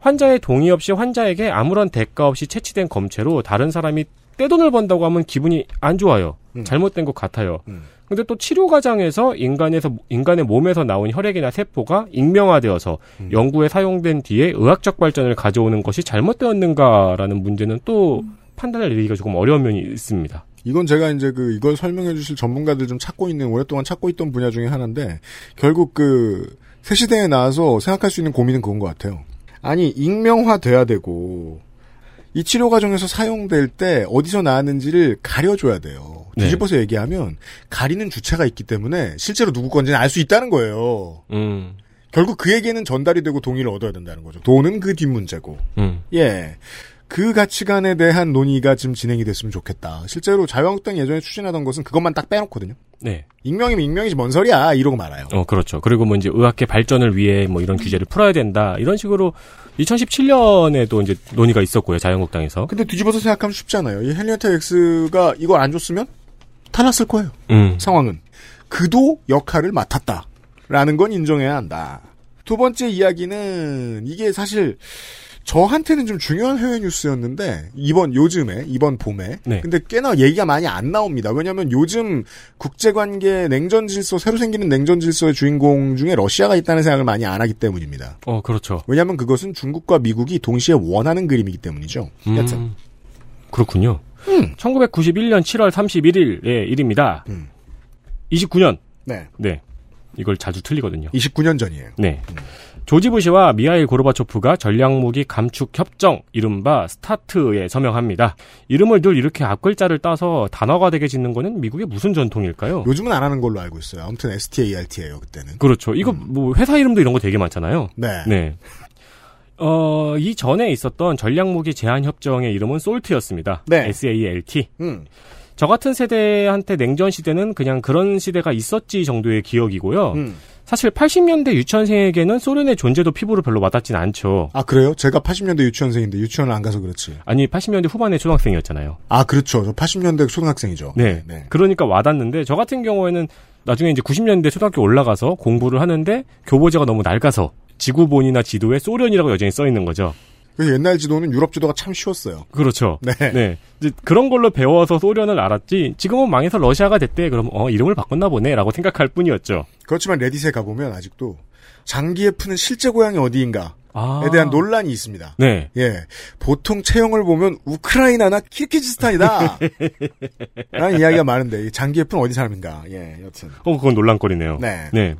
환자의 동의 없이 환자에게 아무런 대가 없이 채취된 검체로 다른 사람이 떼돈을 번다고 하면 기분이 안 좋아요. 음. 잘못된 것 같아요. 음. 근데 또 치료 과정에서 인간에서 인간의 몸에서 나온 혈액이나 세포가 익명화되어서 음. 연구에 사용된 뒤에 의학적 발전을 가져오는 것이 잘못되었는가라는 문제는 또 판단을 내리기가 조금 어려운 면이 있습니다. 이건 제가 이제 그 이걸 설명해 주실 전문가들 좀 찾고 있는 오랫동안 찾고 있던 분야 중에 하나인데 결국 그 새 시대에 나와서 생각할 수 있는 고민은 그건 것 같아요. 아니 익명화 돼야 되고 이 치료 과정에서 사용될 때 어디서 나왔는지를 가려줘야 돼요. 네. 뒤집어서 얘기하면 가리는 주체가 있기 때문에 실제로 누구 건지는 알 수 있다는 거예요. 음, 결국 그에게는 전달이 되고 동의를 얻어야 된다는 거죠. 돈은 그 뒷문제고. 음. 예. 그 가치관에 대한 논의가 좀 진행이 됐으면 좋겠다. 실제로 자유한국당이 예전에 추진하던 것은 그것만 딱 빼놓거든요. 네. 익명이면 익명이지 뭔 소리야 이러고 말아요. 어, 그렇죠. 그리고 뭐 이제 의학계 발전을 위해 뭐 이런 규제를 풀어야 된다. 이런 식으로 2017년에도 이제 논의가 있었고요. 자유한국당에서. 근데 뒤집어서 생각하면 쉽잖아요. 이 헬리오타 X가 이걸 안 줬으면 타났을 거예요. 음. 상황은. 그도 역할을 맡았다. 라는 건 인정해야 한다. 두 번째 이야기는 이게 사실 저한테는 좀 중요한 해외 뉴스였는데 이번 요즘에 이번 봄에 네. 근데 꽤나 얘기가 많이 안 나옵니다. 왜냐하면 요즘 국제관계 냉전 질서 새로 생기는 냉전 질서의 주인공 중에 러시아가 있다는 생각을 많이 안 하기 때문입니다. 어, 그렇죠. 왜냐하면 그것은 중국과 미국이 동시에 원하는 그림이기 때문이죠. 여튼 음, 그렇군요. 음. 1991년 7월 31일의 일입니다. 음. 29년. 네, 네. 이걸 자주 틀리거든요. 29년 전이에요. 네. 조지 부시와 미하일 고르바초프가 전략무기 감축 협정 이른바 스타트에 서명합니다. 이름을 늘 이렇게 앞글자를 따서 단어가 되게 짓는 거는 미국의 무슨 전통일까요? 요즘은 안 하는 걸로 알고 있어요. 아무튼 START예요 그때는. 그렇죠. 이거 뭐 회사 이름도 이런 거 되게 많잖아요. 네. 네. 어, 이 전에 있었던 전략무기 제한 협정의 이름은 솔트였습니다. 네. SALT. 음. 저 같은 세대한테 냉전 시대는 그냥 그런 시대가 있었지 정도의 기억이고요. 음. 사실 80년대 유치원생에게는 소련의 존재도 피부로 별로 와닿진 않죠. 아 그래요? 제가 80년대 유치원생인데 유치원을 안 가서 그렇지. 아니 80년대 후반에 초등학생이었잖아요. 아 그렇죠. 저 80년대 초등학생이죠. 네. 네. 그러니까 와닿는데 저 같은 경우에는 나중에 이제 90년대 초등학교 올라가서 공부를 하는데 교보제가 너무 낡아서 지구본이나 지도에 소련이라고 여전히 써 있는 거죠. 그 옛날 지도는 유럽 지도가 참 쉬웠어요. 그렇죠. 네. 이제 그런 걸로 배워서 소련을 알았지. 지금은 망해서 러시아가 됐대. 그럼 어 이름을 바꿨나 보네 라고 생각할 뿐이었죠. 그렇지만 레딧에 가보면 아직도 장기예프는 실제 고향이 어디인가에 아. 대한 논란이 있습니다. 네. 예, 보통 체형을 보면 우크라이나나 키르기즈스탄이다. [LAUGHS] 라는 이야기가 많은데 이 장기예프는 어디 사람인가? 예, 여튼. 어, 그건 논란거리네요. 네.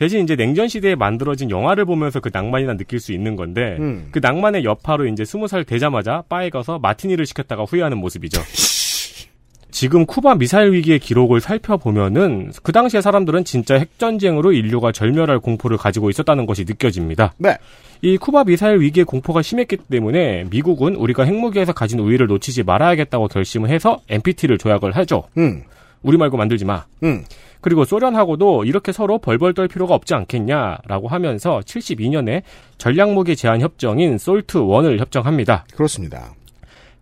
대신 이제 냉전 시대에 만들어진 영화를 보면서 그 낭만이나 느낄 수 있는 건데 음. 그 낭만의 여파로 이제 스무 살 되자마자 바에 가서 마티니를 시켰다가 후회하는 모습이죠. [LAUGHS] 지금 쿠바 미사일 위기의 기록을 살펴보면은 그 당시의 사람들은 진짜 핵전쟁으로 인류가 절멸할 공포를 가지고 있었다는 것이 느껴집니다. 네. 이 쿠바 미사일 위기의 공포가 심했기 때문에 미국은 우리가 핵무기에서 가진 우위를 놓치지 말아야겠다고 결심을 해서 NPT를 조약을 하죠. 음. 우리 말고 만들지 마. 음. 그리고 소련하고도 이렇게 서로 벌벌 떨 필요가 없지 않겠냐라고 하면서 72년에 전략 무기 제한 협정인 솔트 1을 협정합니다. 그렇습니다.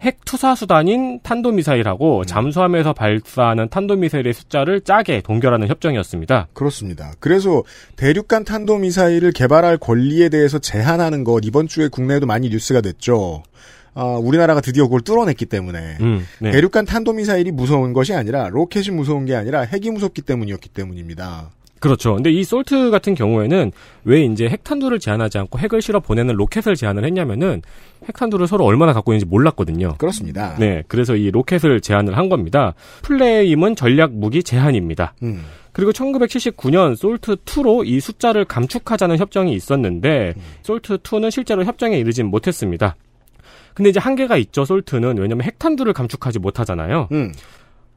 핵 투사 수단인 탄도미사일하고 잠수함에서 발사하는 탄도미사일의 숫자를 짜게 동결하는 협정이었습니다. 그렇습니다. 그래서 대륙간 탄도미사일을 개발할 권리에 대해서 제한하는 것 이번 주에 국내에도 많이 뉴스가 됐죠. 아, 우리나라가 드디어 그걸 뚫어냈기 때문에 음, 네. 대륙간 탄도미사일이 무서운 것이 아니라 로켓이 무서운 게 아니라 핵이 무섭기 때문이었기 때문입니다. 그렇죠. 근데 이 SALT 같은 경우에는 왜 이제 핵탄두를 제한하지 않고 핵을 실어 보내는 로켓을 제한을 했냐면은 핵탄두를 서로 얼마나 갖고 있는지 몰랐거든요. 그렇습니다. 네, 그래서 이 로켓을 제한을 한 겁니다. full name은 전략 무기 제한입니다. 음. 그리고 1979년 SALT 2로 이 숫자를 감축하자는 협정이 있었는데 SALT 2는 실제로 협정에 이르진 못했습니다. 근데 이제 한계가 있죠. 솔트는 왜냐면 핵탄두를 감축하지 못하잖아요. 음.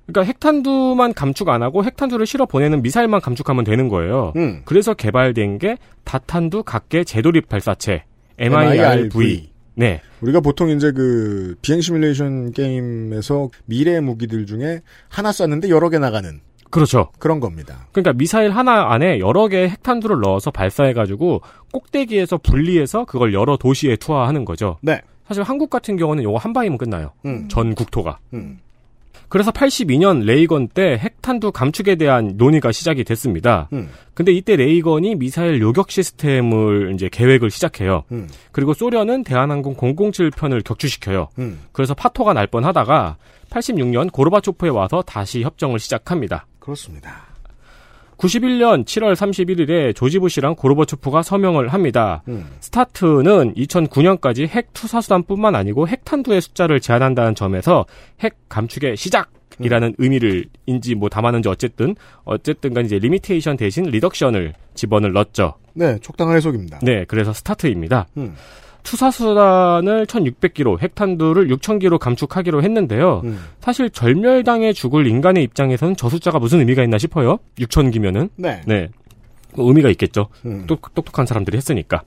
그러니까 핵탄두만 감축 안 하고 핵탄두를 실어 보내는 미사일만 감축하면 되는 거예요. 음. 그래서 개발된 게 다탄두 각계 재도립 발사체 MIRV. 네. 우리가 보통 이제 그 비행 시뮬레이션 게임에서 미래 무기들 중에 하나 쐈는데 여러 개 나가는 그렇죠. 그런 겁니다. 그러니까 미사일 하나 안에 여러 개의 핵탄두를 넣어서 발사해가지고 꼭대기에서 분리해서 그걸 여러 도시에 투하하는 거죠. 네. 사실 한국 같은 경우는 요거 한 방이면 끝나요. 음. 전 국토가. 음. 그래서 82년 레이건 때 핵탄두 감축에 대한 논의가 시작이 됐습니다. 음. 근데 이때 레이건이 미사일 요격 시스템을 이제 계획을 시작해요. 음. 그리고 소련은 대한항공 007편을 격추시켜요. 음. 그래서 파토가 날 뻔하다가 86년 고르바초프에 와서 다시 협정을 시작합니다. 그렇습니다. 91년 7월 31일에 조지 부시랑 고르바초프가 서명을 합니다. 음. START는 2009년까지 핵 투사수단뿐만 아니고 핵탄두의 숫자를 제한한다는 점에서 핵 감축의 시작 이라는 의미를 인지 뭐 담았는지 어쨌든 어쨌든 간 이제 limitation 대신 reduction을 집어를 넣었죠. 네, 적당한 해석입니다. 네, 그래서 START입니다. 음. 투사수단을 1600기로, 핵탄두를 6000기로 감축하기로 했는데요. 음. 사실 절멸당해 죽을 인간의 입장에서는 저 숫자가 무슨 의미가 있나 싶어요. 6000기면은. 네. 네. 뭐 의미가 있겠죠. 음. 똑, 똑똑한 사람들이 했으니까.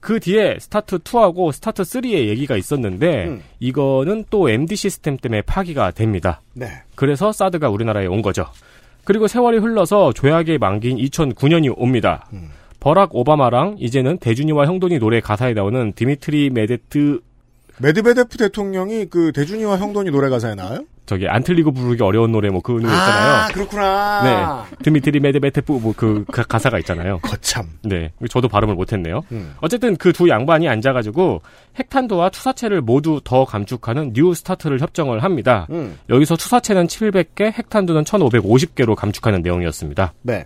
그 뒤에 START 2하고 START 3의 얘기가 있었는데 음. 이거는 또 MD 시스템 때문에 파기가 됩니다. 네. 그래서 사드가 우리나라에 온 거죠. 그리고 세월이 흘러서 조약의 만기인 2009년이 옵니다. 음. 버락 오바마랑 이제는 대준이와 형돈이 노래 가사에 나오는 디미트리 메데트 메드베데프 대통령이 그 대준이와 형돈이 노래 가사에 나와요? 저기 안 틀리고 부르기 어려운 노래 뭐 그 노래 있잖아요. 아, 그렇구나. 네. 드미트리 메드베테프 뭐그 그 가사가 있잖아요. 거참. 네. 저도 발음을 못했네요. 음. 어쨌든 그 두 양반이 앉아가지고 핵탄두와 투사체를 모두 더 감축하는 New START를 협정을 합니다. 음. 여기서 투사체는 700개, 핵탄두는 1550개로 감축하는 내용이었습니다. 네.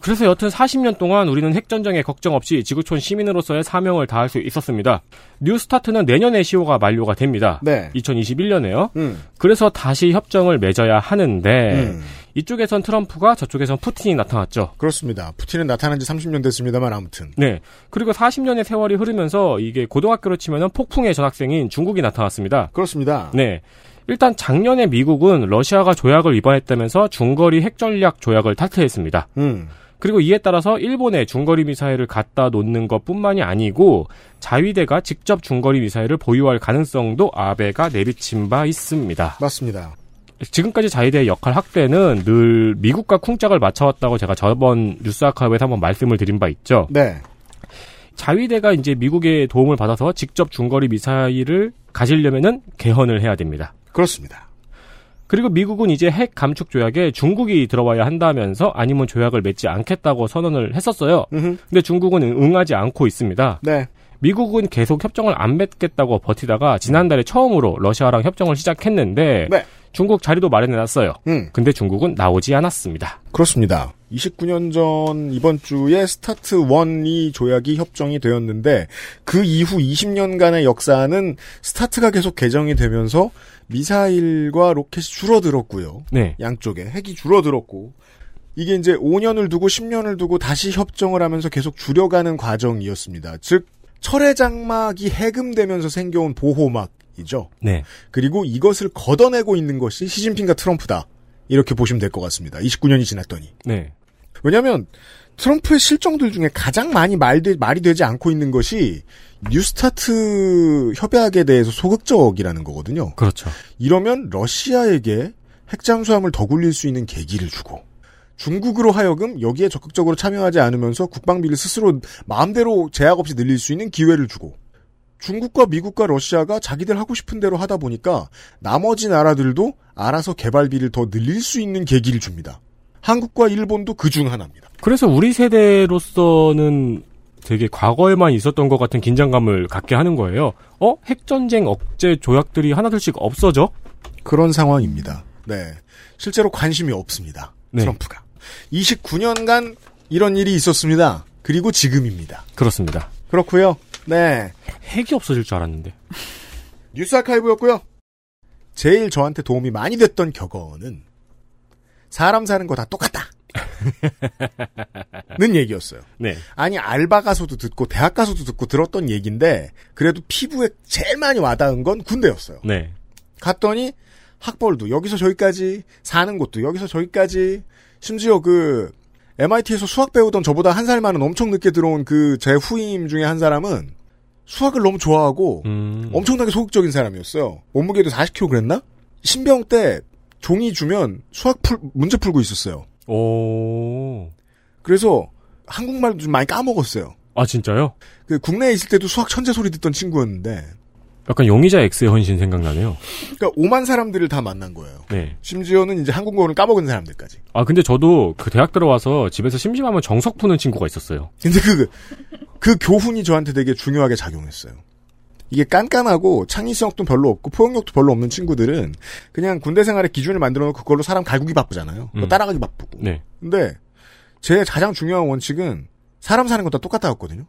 그래서 여튼 40년 동안 우리는 핵전쟁에 걱정 없이 지구촌 시민으로서의 사명을 다할 수 있었습니다. New START는 내년에 시효가 만료가 됩니다. 네. 2021년에요. 음. 그래서 다시 협정을 맺어야 하는데 음. 이쪽에선 트럼프가 저쪽에선 푸틴이 나타났죠. 그렇습니다. 푸틴은 나타난 지 30년 됐습니다만 아무튼. 네. 그리고 40년의 세월이 흐르면서 이게 고등학교로 치면은 폭풍의 전학생인 중국이 나타났습니다. 그렇습니다. 네. 일단 작년에 미국은 러시아가 조약을 위반했다면서 중거리 핵전략 조약을 탈퇴했습니다. 음. 그리고 이에 따라서 일본에 중거리 미사일을 갖다 놓는 것뿐만이 아니고 자위대가 직접 중거리 미사일을 보유할 가능성도 아베가 내비친 바 있습니다. 맞습니다. 지금까지 자위대의 역할 확대는 늘 미국과 쿵짝을 맞춰왔다고 제가 저번 뉴스 아카이브에서 한번 말씀을 드린 바 있죠. 네. 자위대가 이제 미국의 도움을 받아서 직접 중거리 미사일을 가지려면은 개헌을 해야 됩니다. 그렇습니다. 그리고 미국은 이제 핵 감축 조약에 중국이 들어와야 한다면서 아니면 조약을 맺지 않겠다고 선언을 했었어요. 음흠. 근데 중국은 응하지 않고 있습니다. 네. 미국은 계속 협정을 안 맺겠다고 버티다가 지난달에 처음으로 러시아랑 협정을 시작했는데 네. 중국 자리도 마련해놨어요. 음. 근데 중국은 나오지 않았습니다. 그렇습니다. 29년 전 이번 주에 스타트 1이 조약이 협정이 되었는데 그 이후 20년간의 역사는 스타트가 계속 개정이 되면서 미사일과 로켓이 줄어들었고요. 네. 양쪽에 핵이 줄어들었고 이게 이제 5년을 두고 10년을 두고 다시 협정을 하면서 계속 줄여가는 과정이었습니다. 즉 철의 장막이 해금되면서 생겨온 보호막이죠. 네. 그리고 이것을 걷어내고 있는 것이 시진핑과 트럼프다. 이렇게 보시면 될 것 같습니다. 29년이 지났더니. 네. 왜냐하면 트럼프의 실정들 중에 가장 많이 말되, 말이 되지 않고 있는 것이 뉴스타트 협약에 대해서 소극적이라는 거거든요. 그렇죠. 이러면 러시아에게 핵잠수함을 더 굴릴 수 있는 계기를 주고 중국으로 하여금 여기에 적극적으로 참여하지 않으면서 국방비를 스스로 마음대로 제약 없이 늘릴 수 있는 기회를 주고 중국과 미국과 러시아가 자기들 하고 싶은 대로 하다 보니까 나머지 나라들도 알아서 개발비를 더 늘릴 수 있는 계기를 줍니다. 한국과 일본도 그 중 하나입니다. 그래서 우리 세대로서는 되게 과거에만 있었던 것 같은 긴장감을 갖게 하는 거예요. 어? 핵전쟁 억제 조약들이 하나둘씩 없어져? 그런 상황입니다. 네. 실제로 관심이 없습니다. 네. 트럼프가. 29년간 이런 일이 있었습니다. 그리고 지금입니다. 그렇습니다. 그렇고요. 네. 핵이 없어질 줄 알았는데. 뉴스 아카이브였고요. 제일 저한테 도움이 많이 됐던 격언은 사람 사는 거 다 똑같다. 는 얘기였어요. 네. 아니 알바 가서도 듣고 대학 가서도 듣고 들었던 얘기인데 그래도 피부에 제일 많이 와닿은 건 군대였어요. 네. 갔더니 학벌도 여기서 저기까지 사는 곳도 여기서 저기까지 심지어 그 MIT에서 수학 배우던 저보다 한 살 많은 엄청 늦게 들어온 그 제 후임 중에 한 사람은 수학을 너무 좋아하고 음. 엄청나게 소극적인 사람이었어요. 몸무게도 40kg 그랬나? 신병 때 종이 주면 수학 풀 문제 풀고 있었어요. 오. 그래서 한국말도 좀 많이 까먹었어요. 아, 진짜요? 그 국내에 있을 때도 수학 천재 소리 듣던 친구였는데 약간 용의자 X의 헌신 생각나네요. 그러니까 오만 사람들을 다 만난 거예요. 네. 심지어는 이제 한국어를 까먹은 사람들까지. 아, 근데 저도 그 대학 들어와서 집에서 심심하면 정석 푸는 친구가 있었어요. 근데 그, 그 교훈이 저한테 되게 중요하게 작용했어요. 이게 깐깐하고 창의성도 별로 없고 포용력도 별로 없는 친구들은 그냥 군대 생활의 기준을 만들어 놓고 그걸로 사람 갈구기 바쁘잖아요. 음. 따라가기 바쁘고. 네. 근데 제 가장 중요한 원칙은 사람 사는 것 다 똑같다였거든요.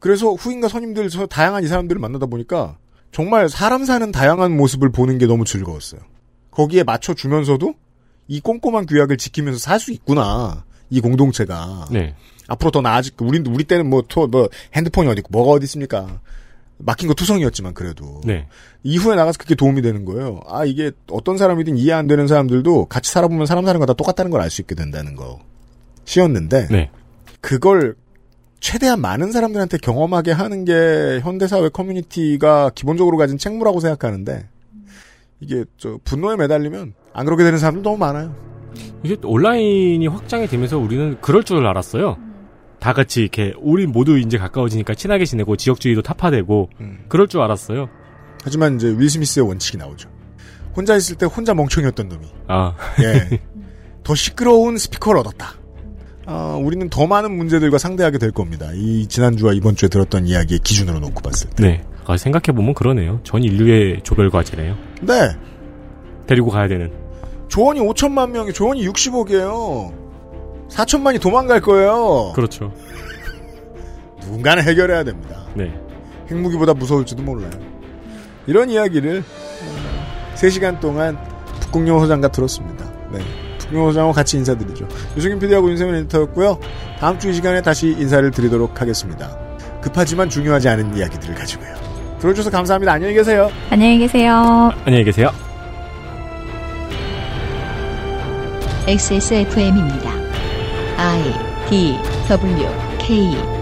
그래서 후임과 선임들 저 다양한 이 사람들을 만나다 보니까 정말 사람 사는 다양한 모습을 보는 게 너무 즐거웠어요. 거기에 맞춰 주면서도 이 꼼꼼한 규약을 지키면서 살 수 있구나. 이 공동체가. 네. 앞으로 더 나아질, 우리, 우리 때는 뭐, 토, 뭐, 핸드폰이 어디 있고, 뭐가 어디 있습니까? 막힌 거 투성이었지만, 그래도. 네. 이후에 나가서 그게 도움이 되는 거예요. 아, 이게 어떤 사람이든 이해 안 되는 사람들도 같이 살아보면 사람 사는 거 다 똑같다는 걸 알 수 있게 된다는 거. 시였는데. 네. 그걸 최대한 많은 사람들한테 경험하게 하는 게 현대사회 커뮤니티가 기본적으로 가진 책무라고 생각하는데, 이게 저 분노에 매달리면 안 그렇게 되는 사람들 너무 많아요. 이게 또 온라인이 확장이 되면서 우리는 그럴 줄 알았어요. 다 같이 이렇게 우리 모두 이제 가까워지니까 친하게 지내고 지역주의도 타파되고 그럴 줄 알았어요. 하지만 이제 윌 스미스의 원칙이 나오죠. 혼자 있을 때 혼자 멍청이었던 놈이. 아. 예. 더 시끄러운 스피커를 얻었다. 아, 우리는 더 많은 문제들과 상대하게 될 겁니다. 이 지난주와 이번 주에 들었던 이야기의 기준으로 놓고 봤을 때. 네. 아, 생각해보면 그러네요. 전 인류의 조별 과제네요. 네. 데리고 가야 되는. 조원이 5천만 명이 조원이 60억이에요. 4천만이 도망갈 거예요. 그렇죠. [LAUGHS] 누군가는 해결해야 됩니다. 네. 핵무기보다 무서울지도 몰라요. 이런 이야기를 3시간 동안 북극영 소장과 들었습니다. 네. 북극영 소장과 같이 인사드리죠. 유승균 PD하고 윤세민 에디터였고요. 다음 주 이 시간에 다시 인사를 드리도록 하겠습니다. 급하지만 중요하지 않은 이야기들을 가지고요. 들어주셔서 감사합니다. 안녕히 계세요. 안녕히 계세요. 안녕히 계세요. XSFM입니다. I D W K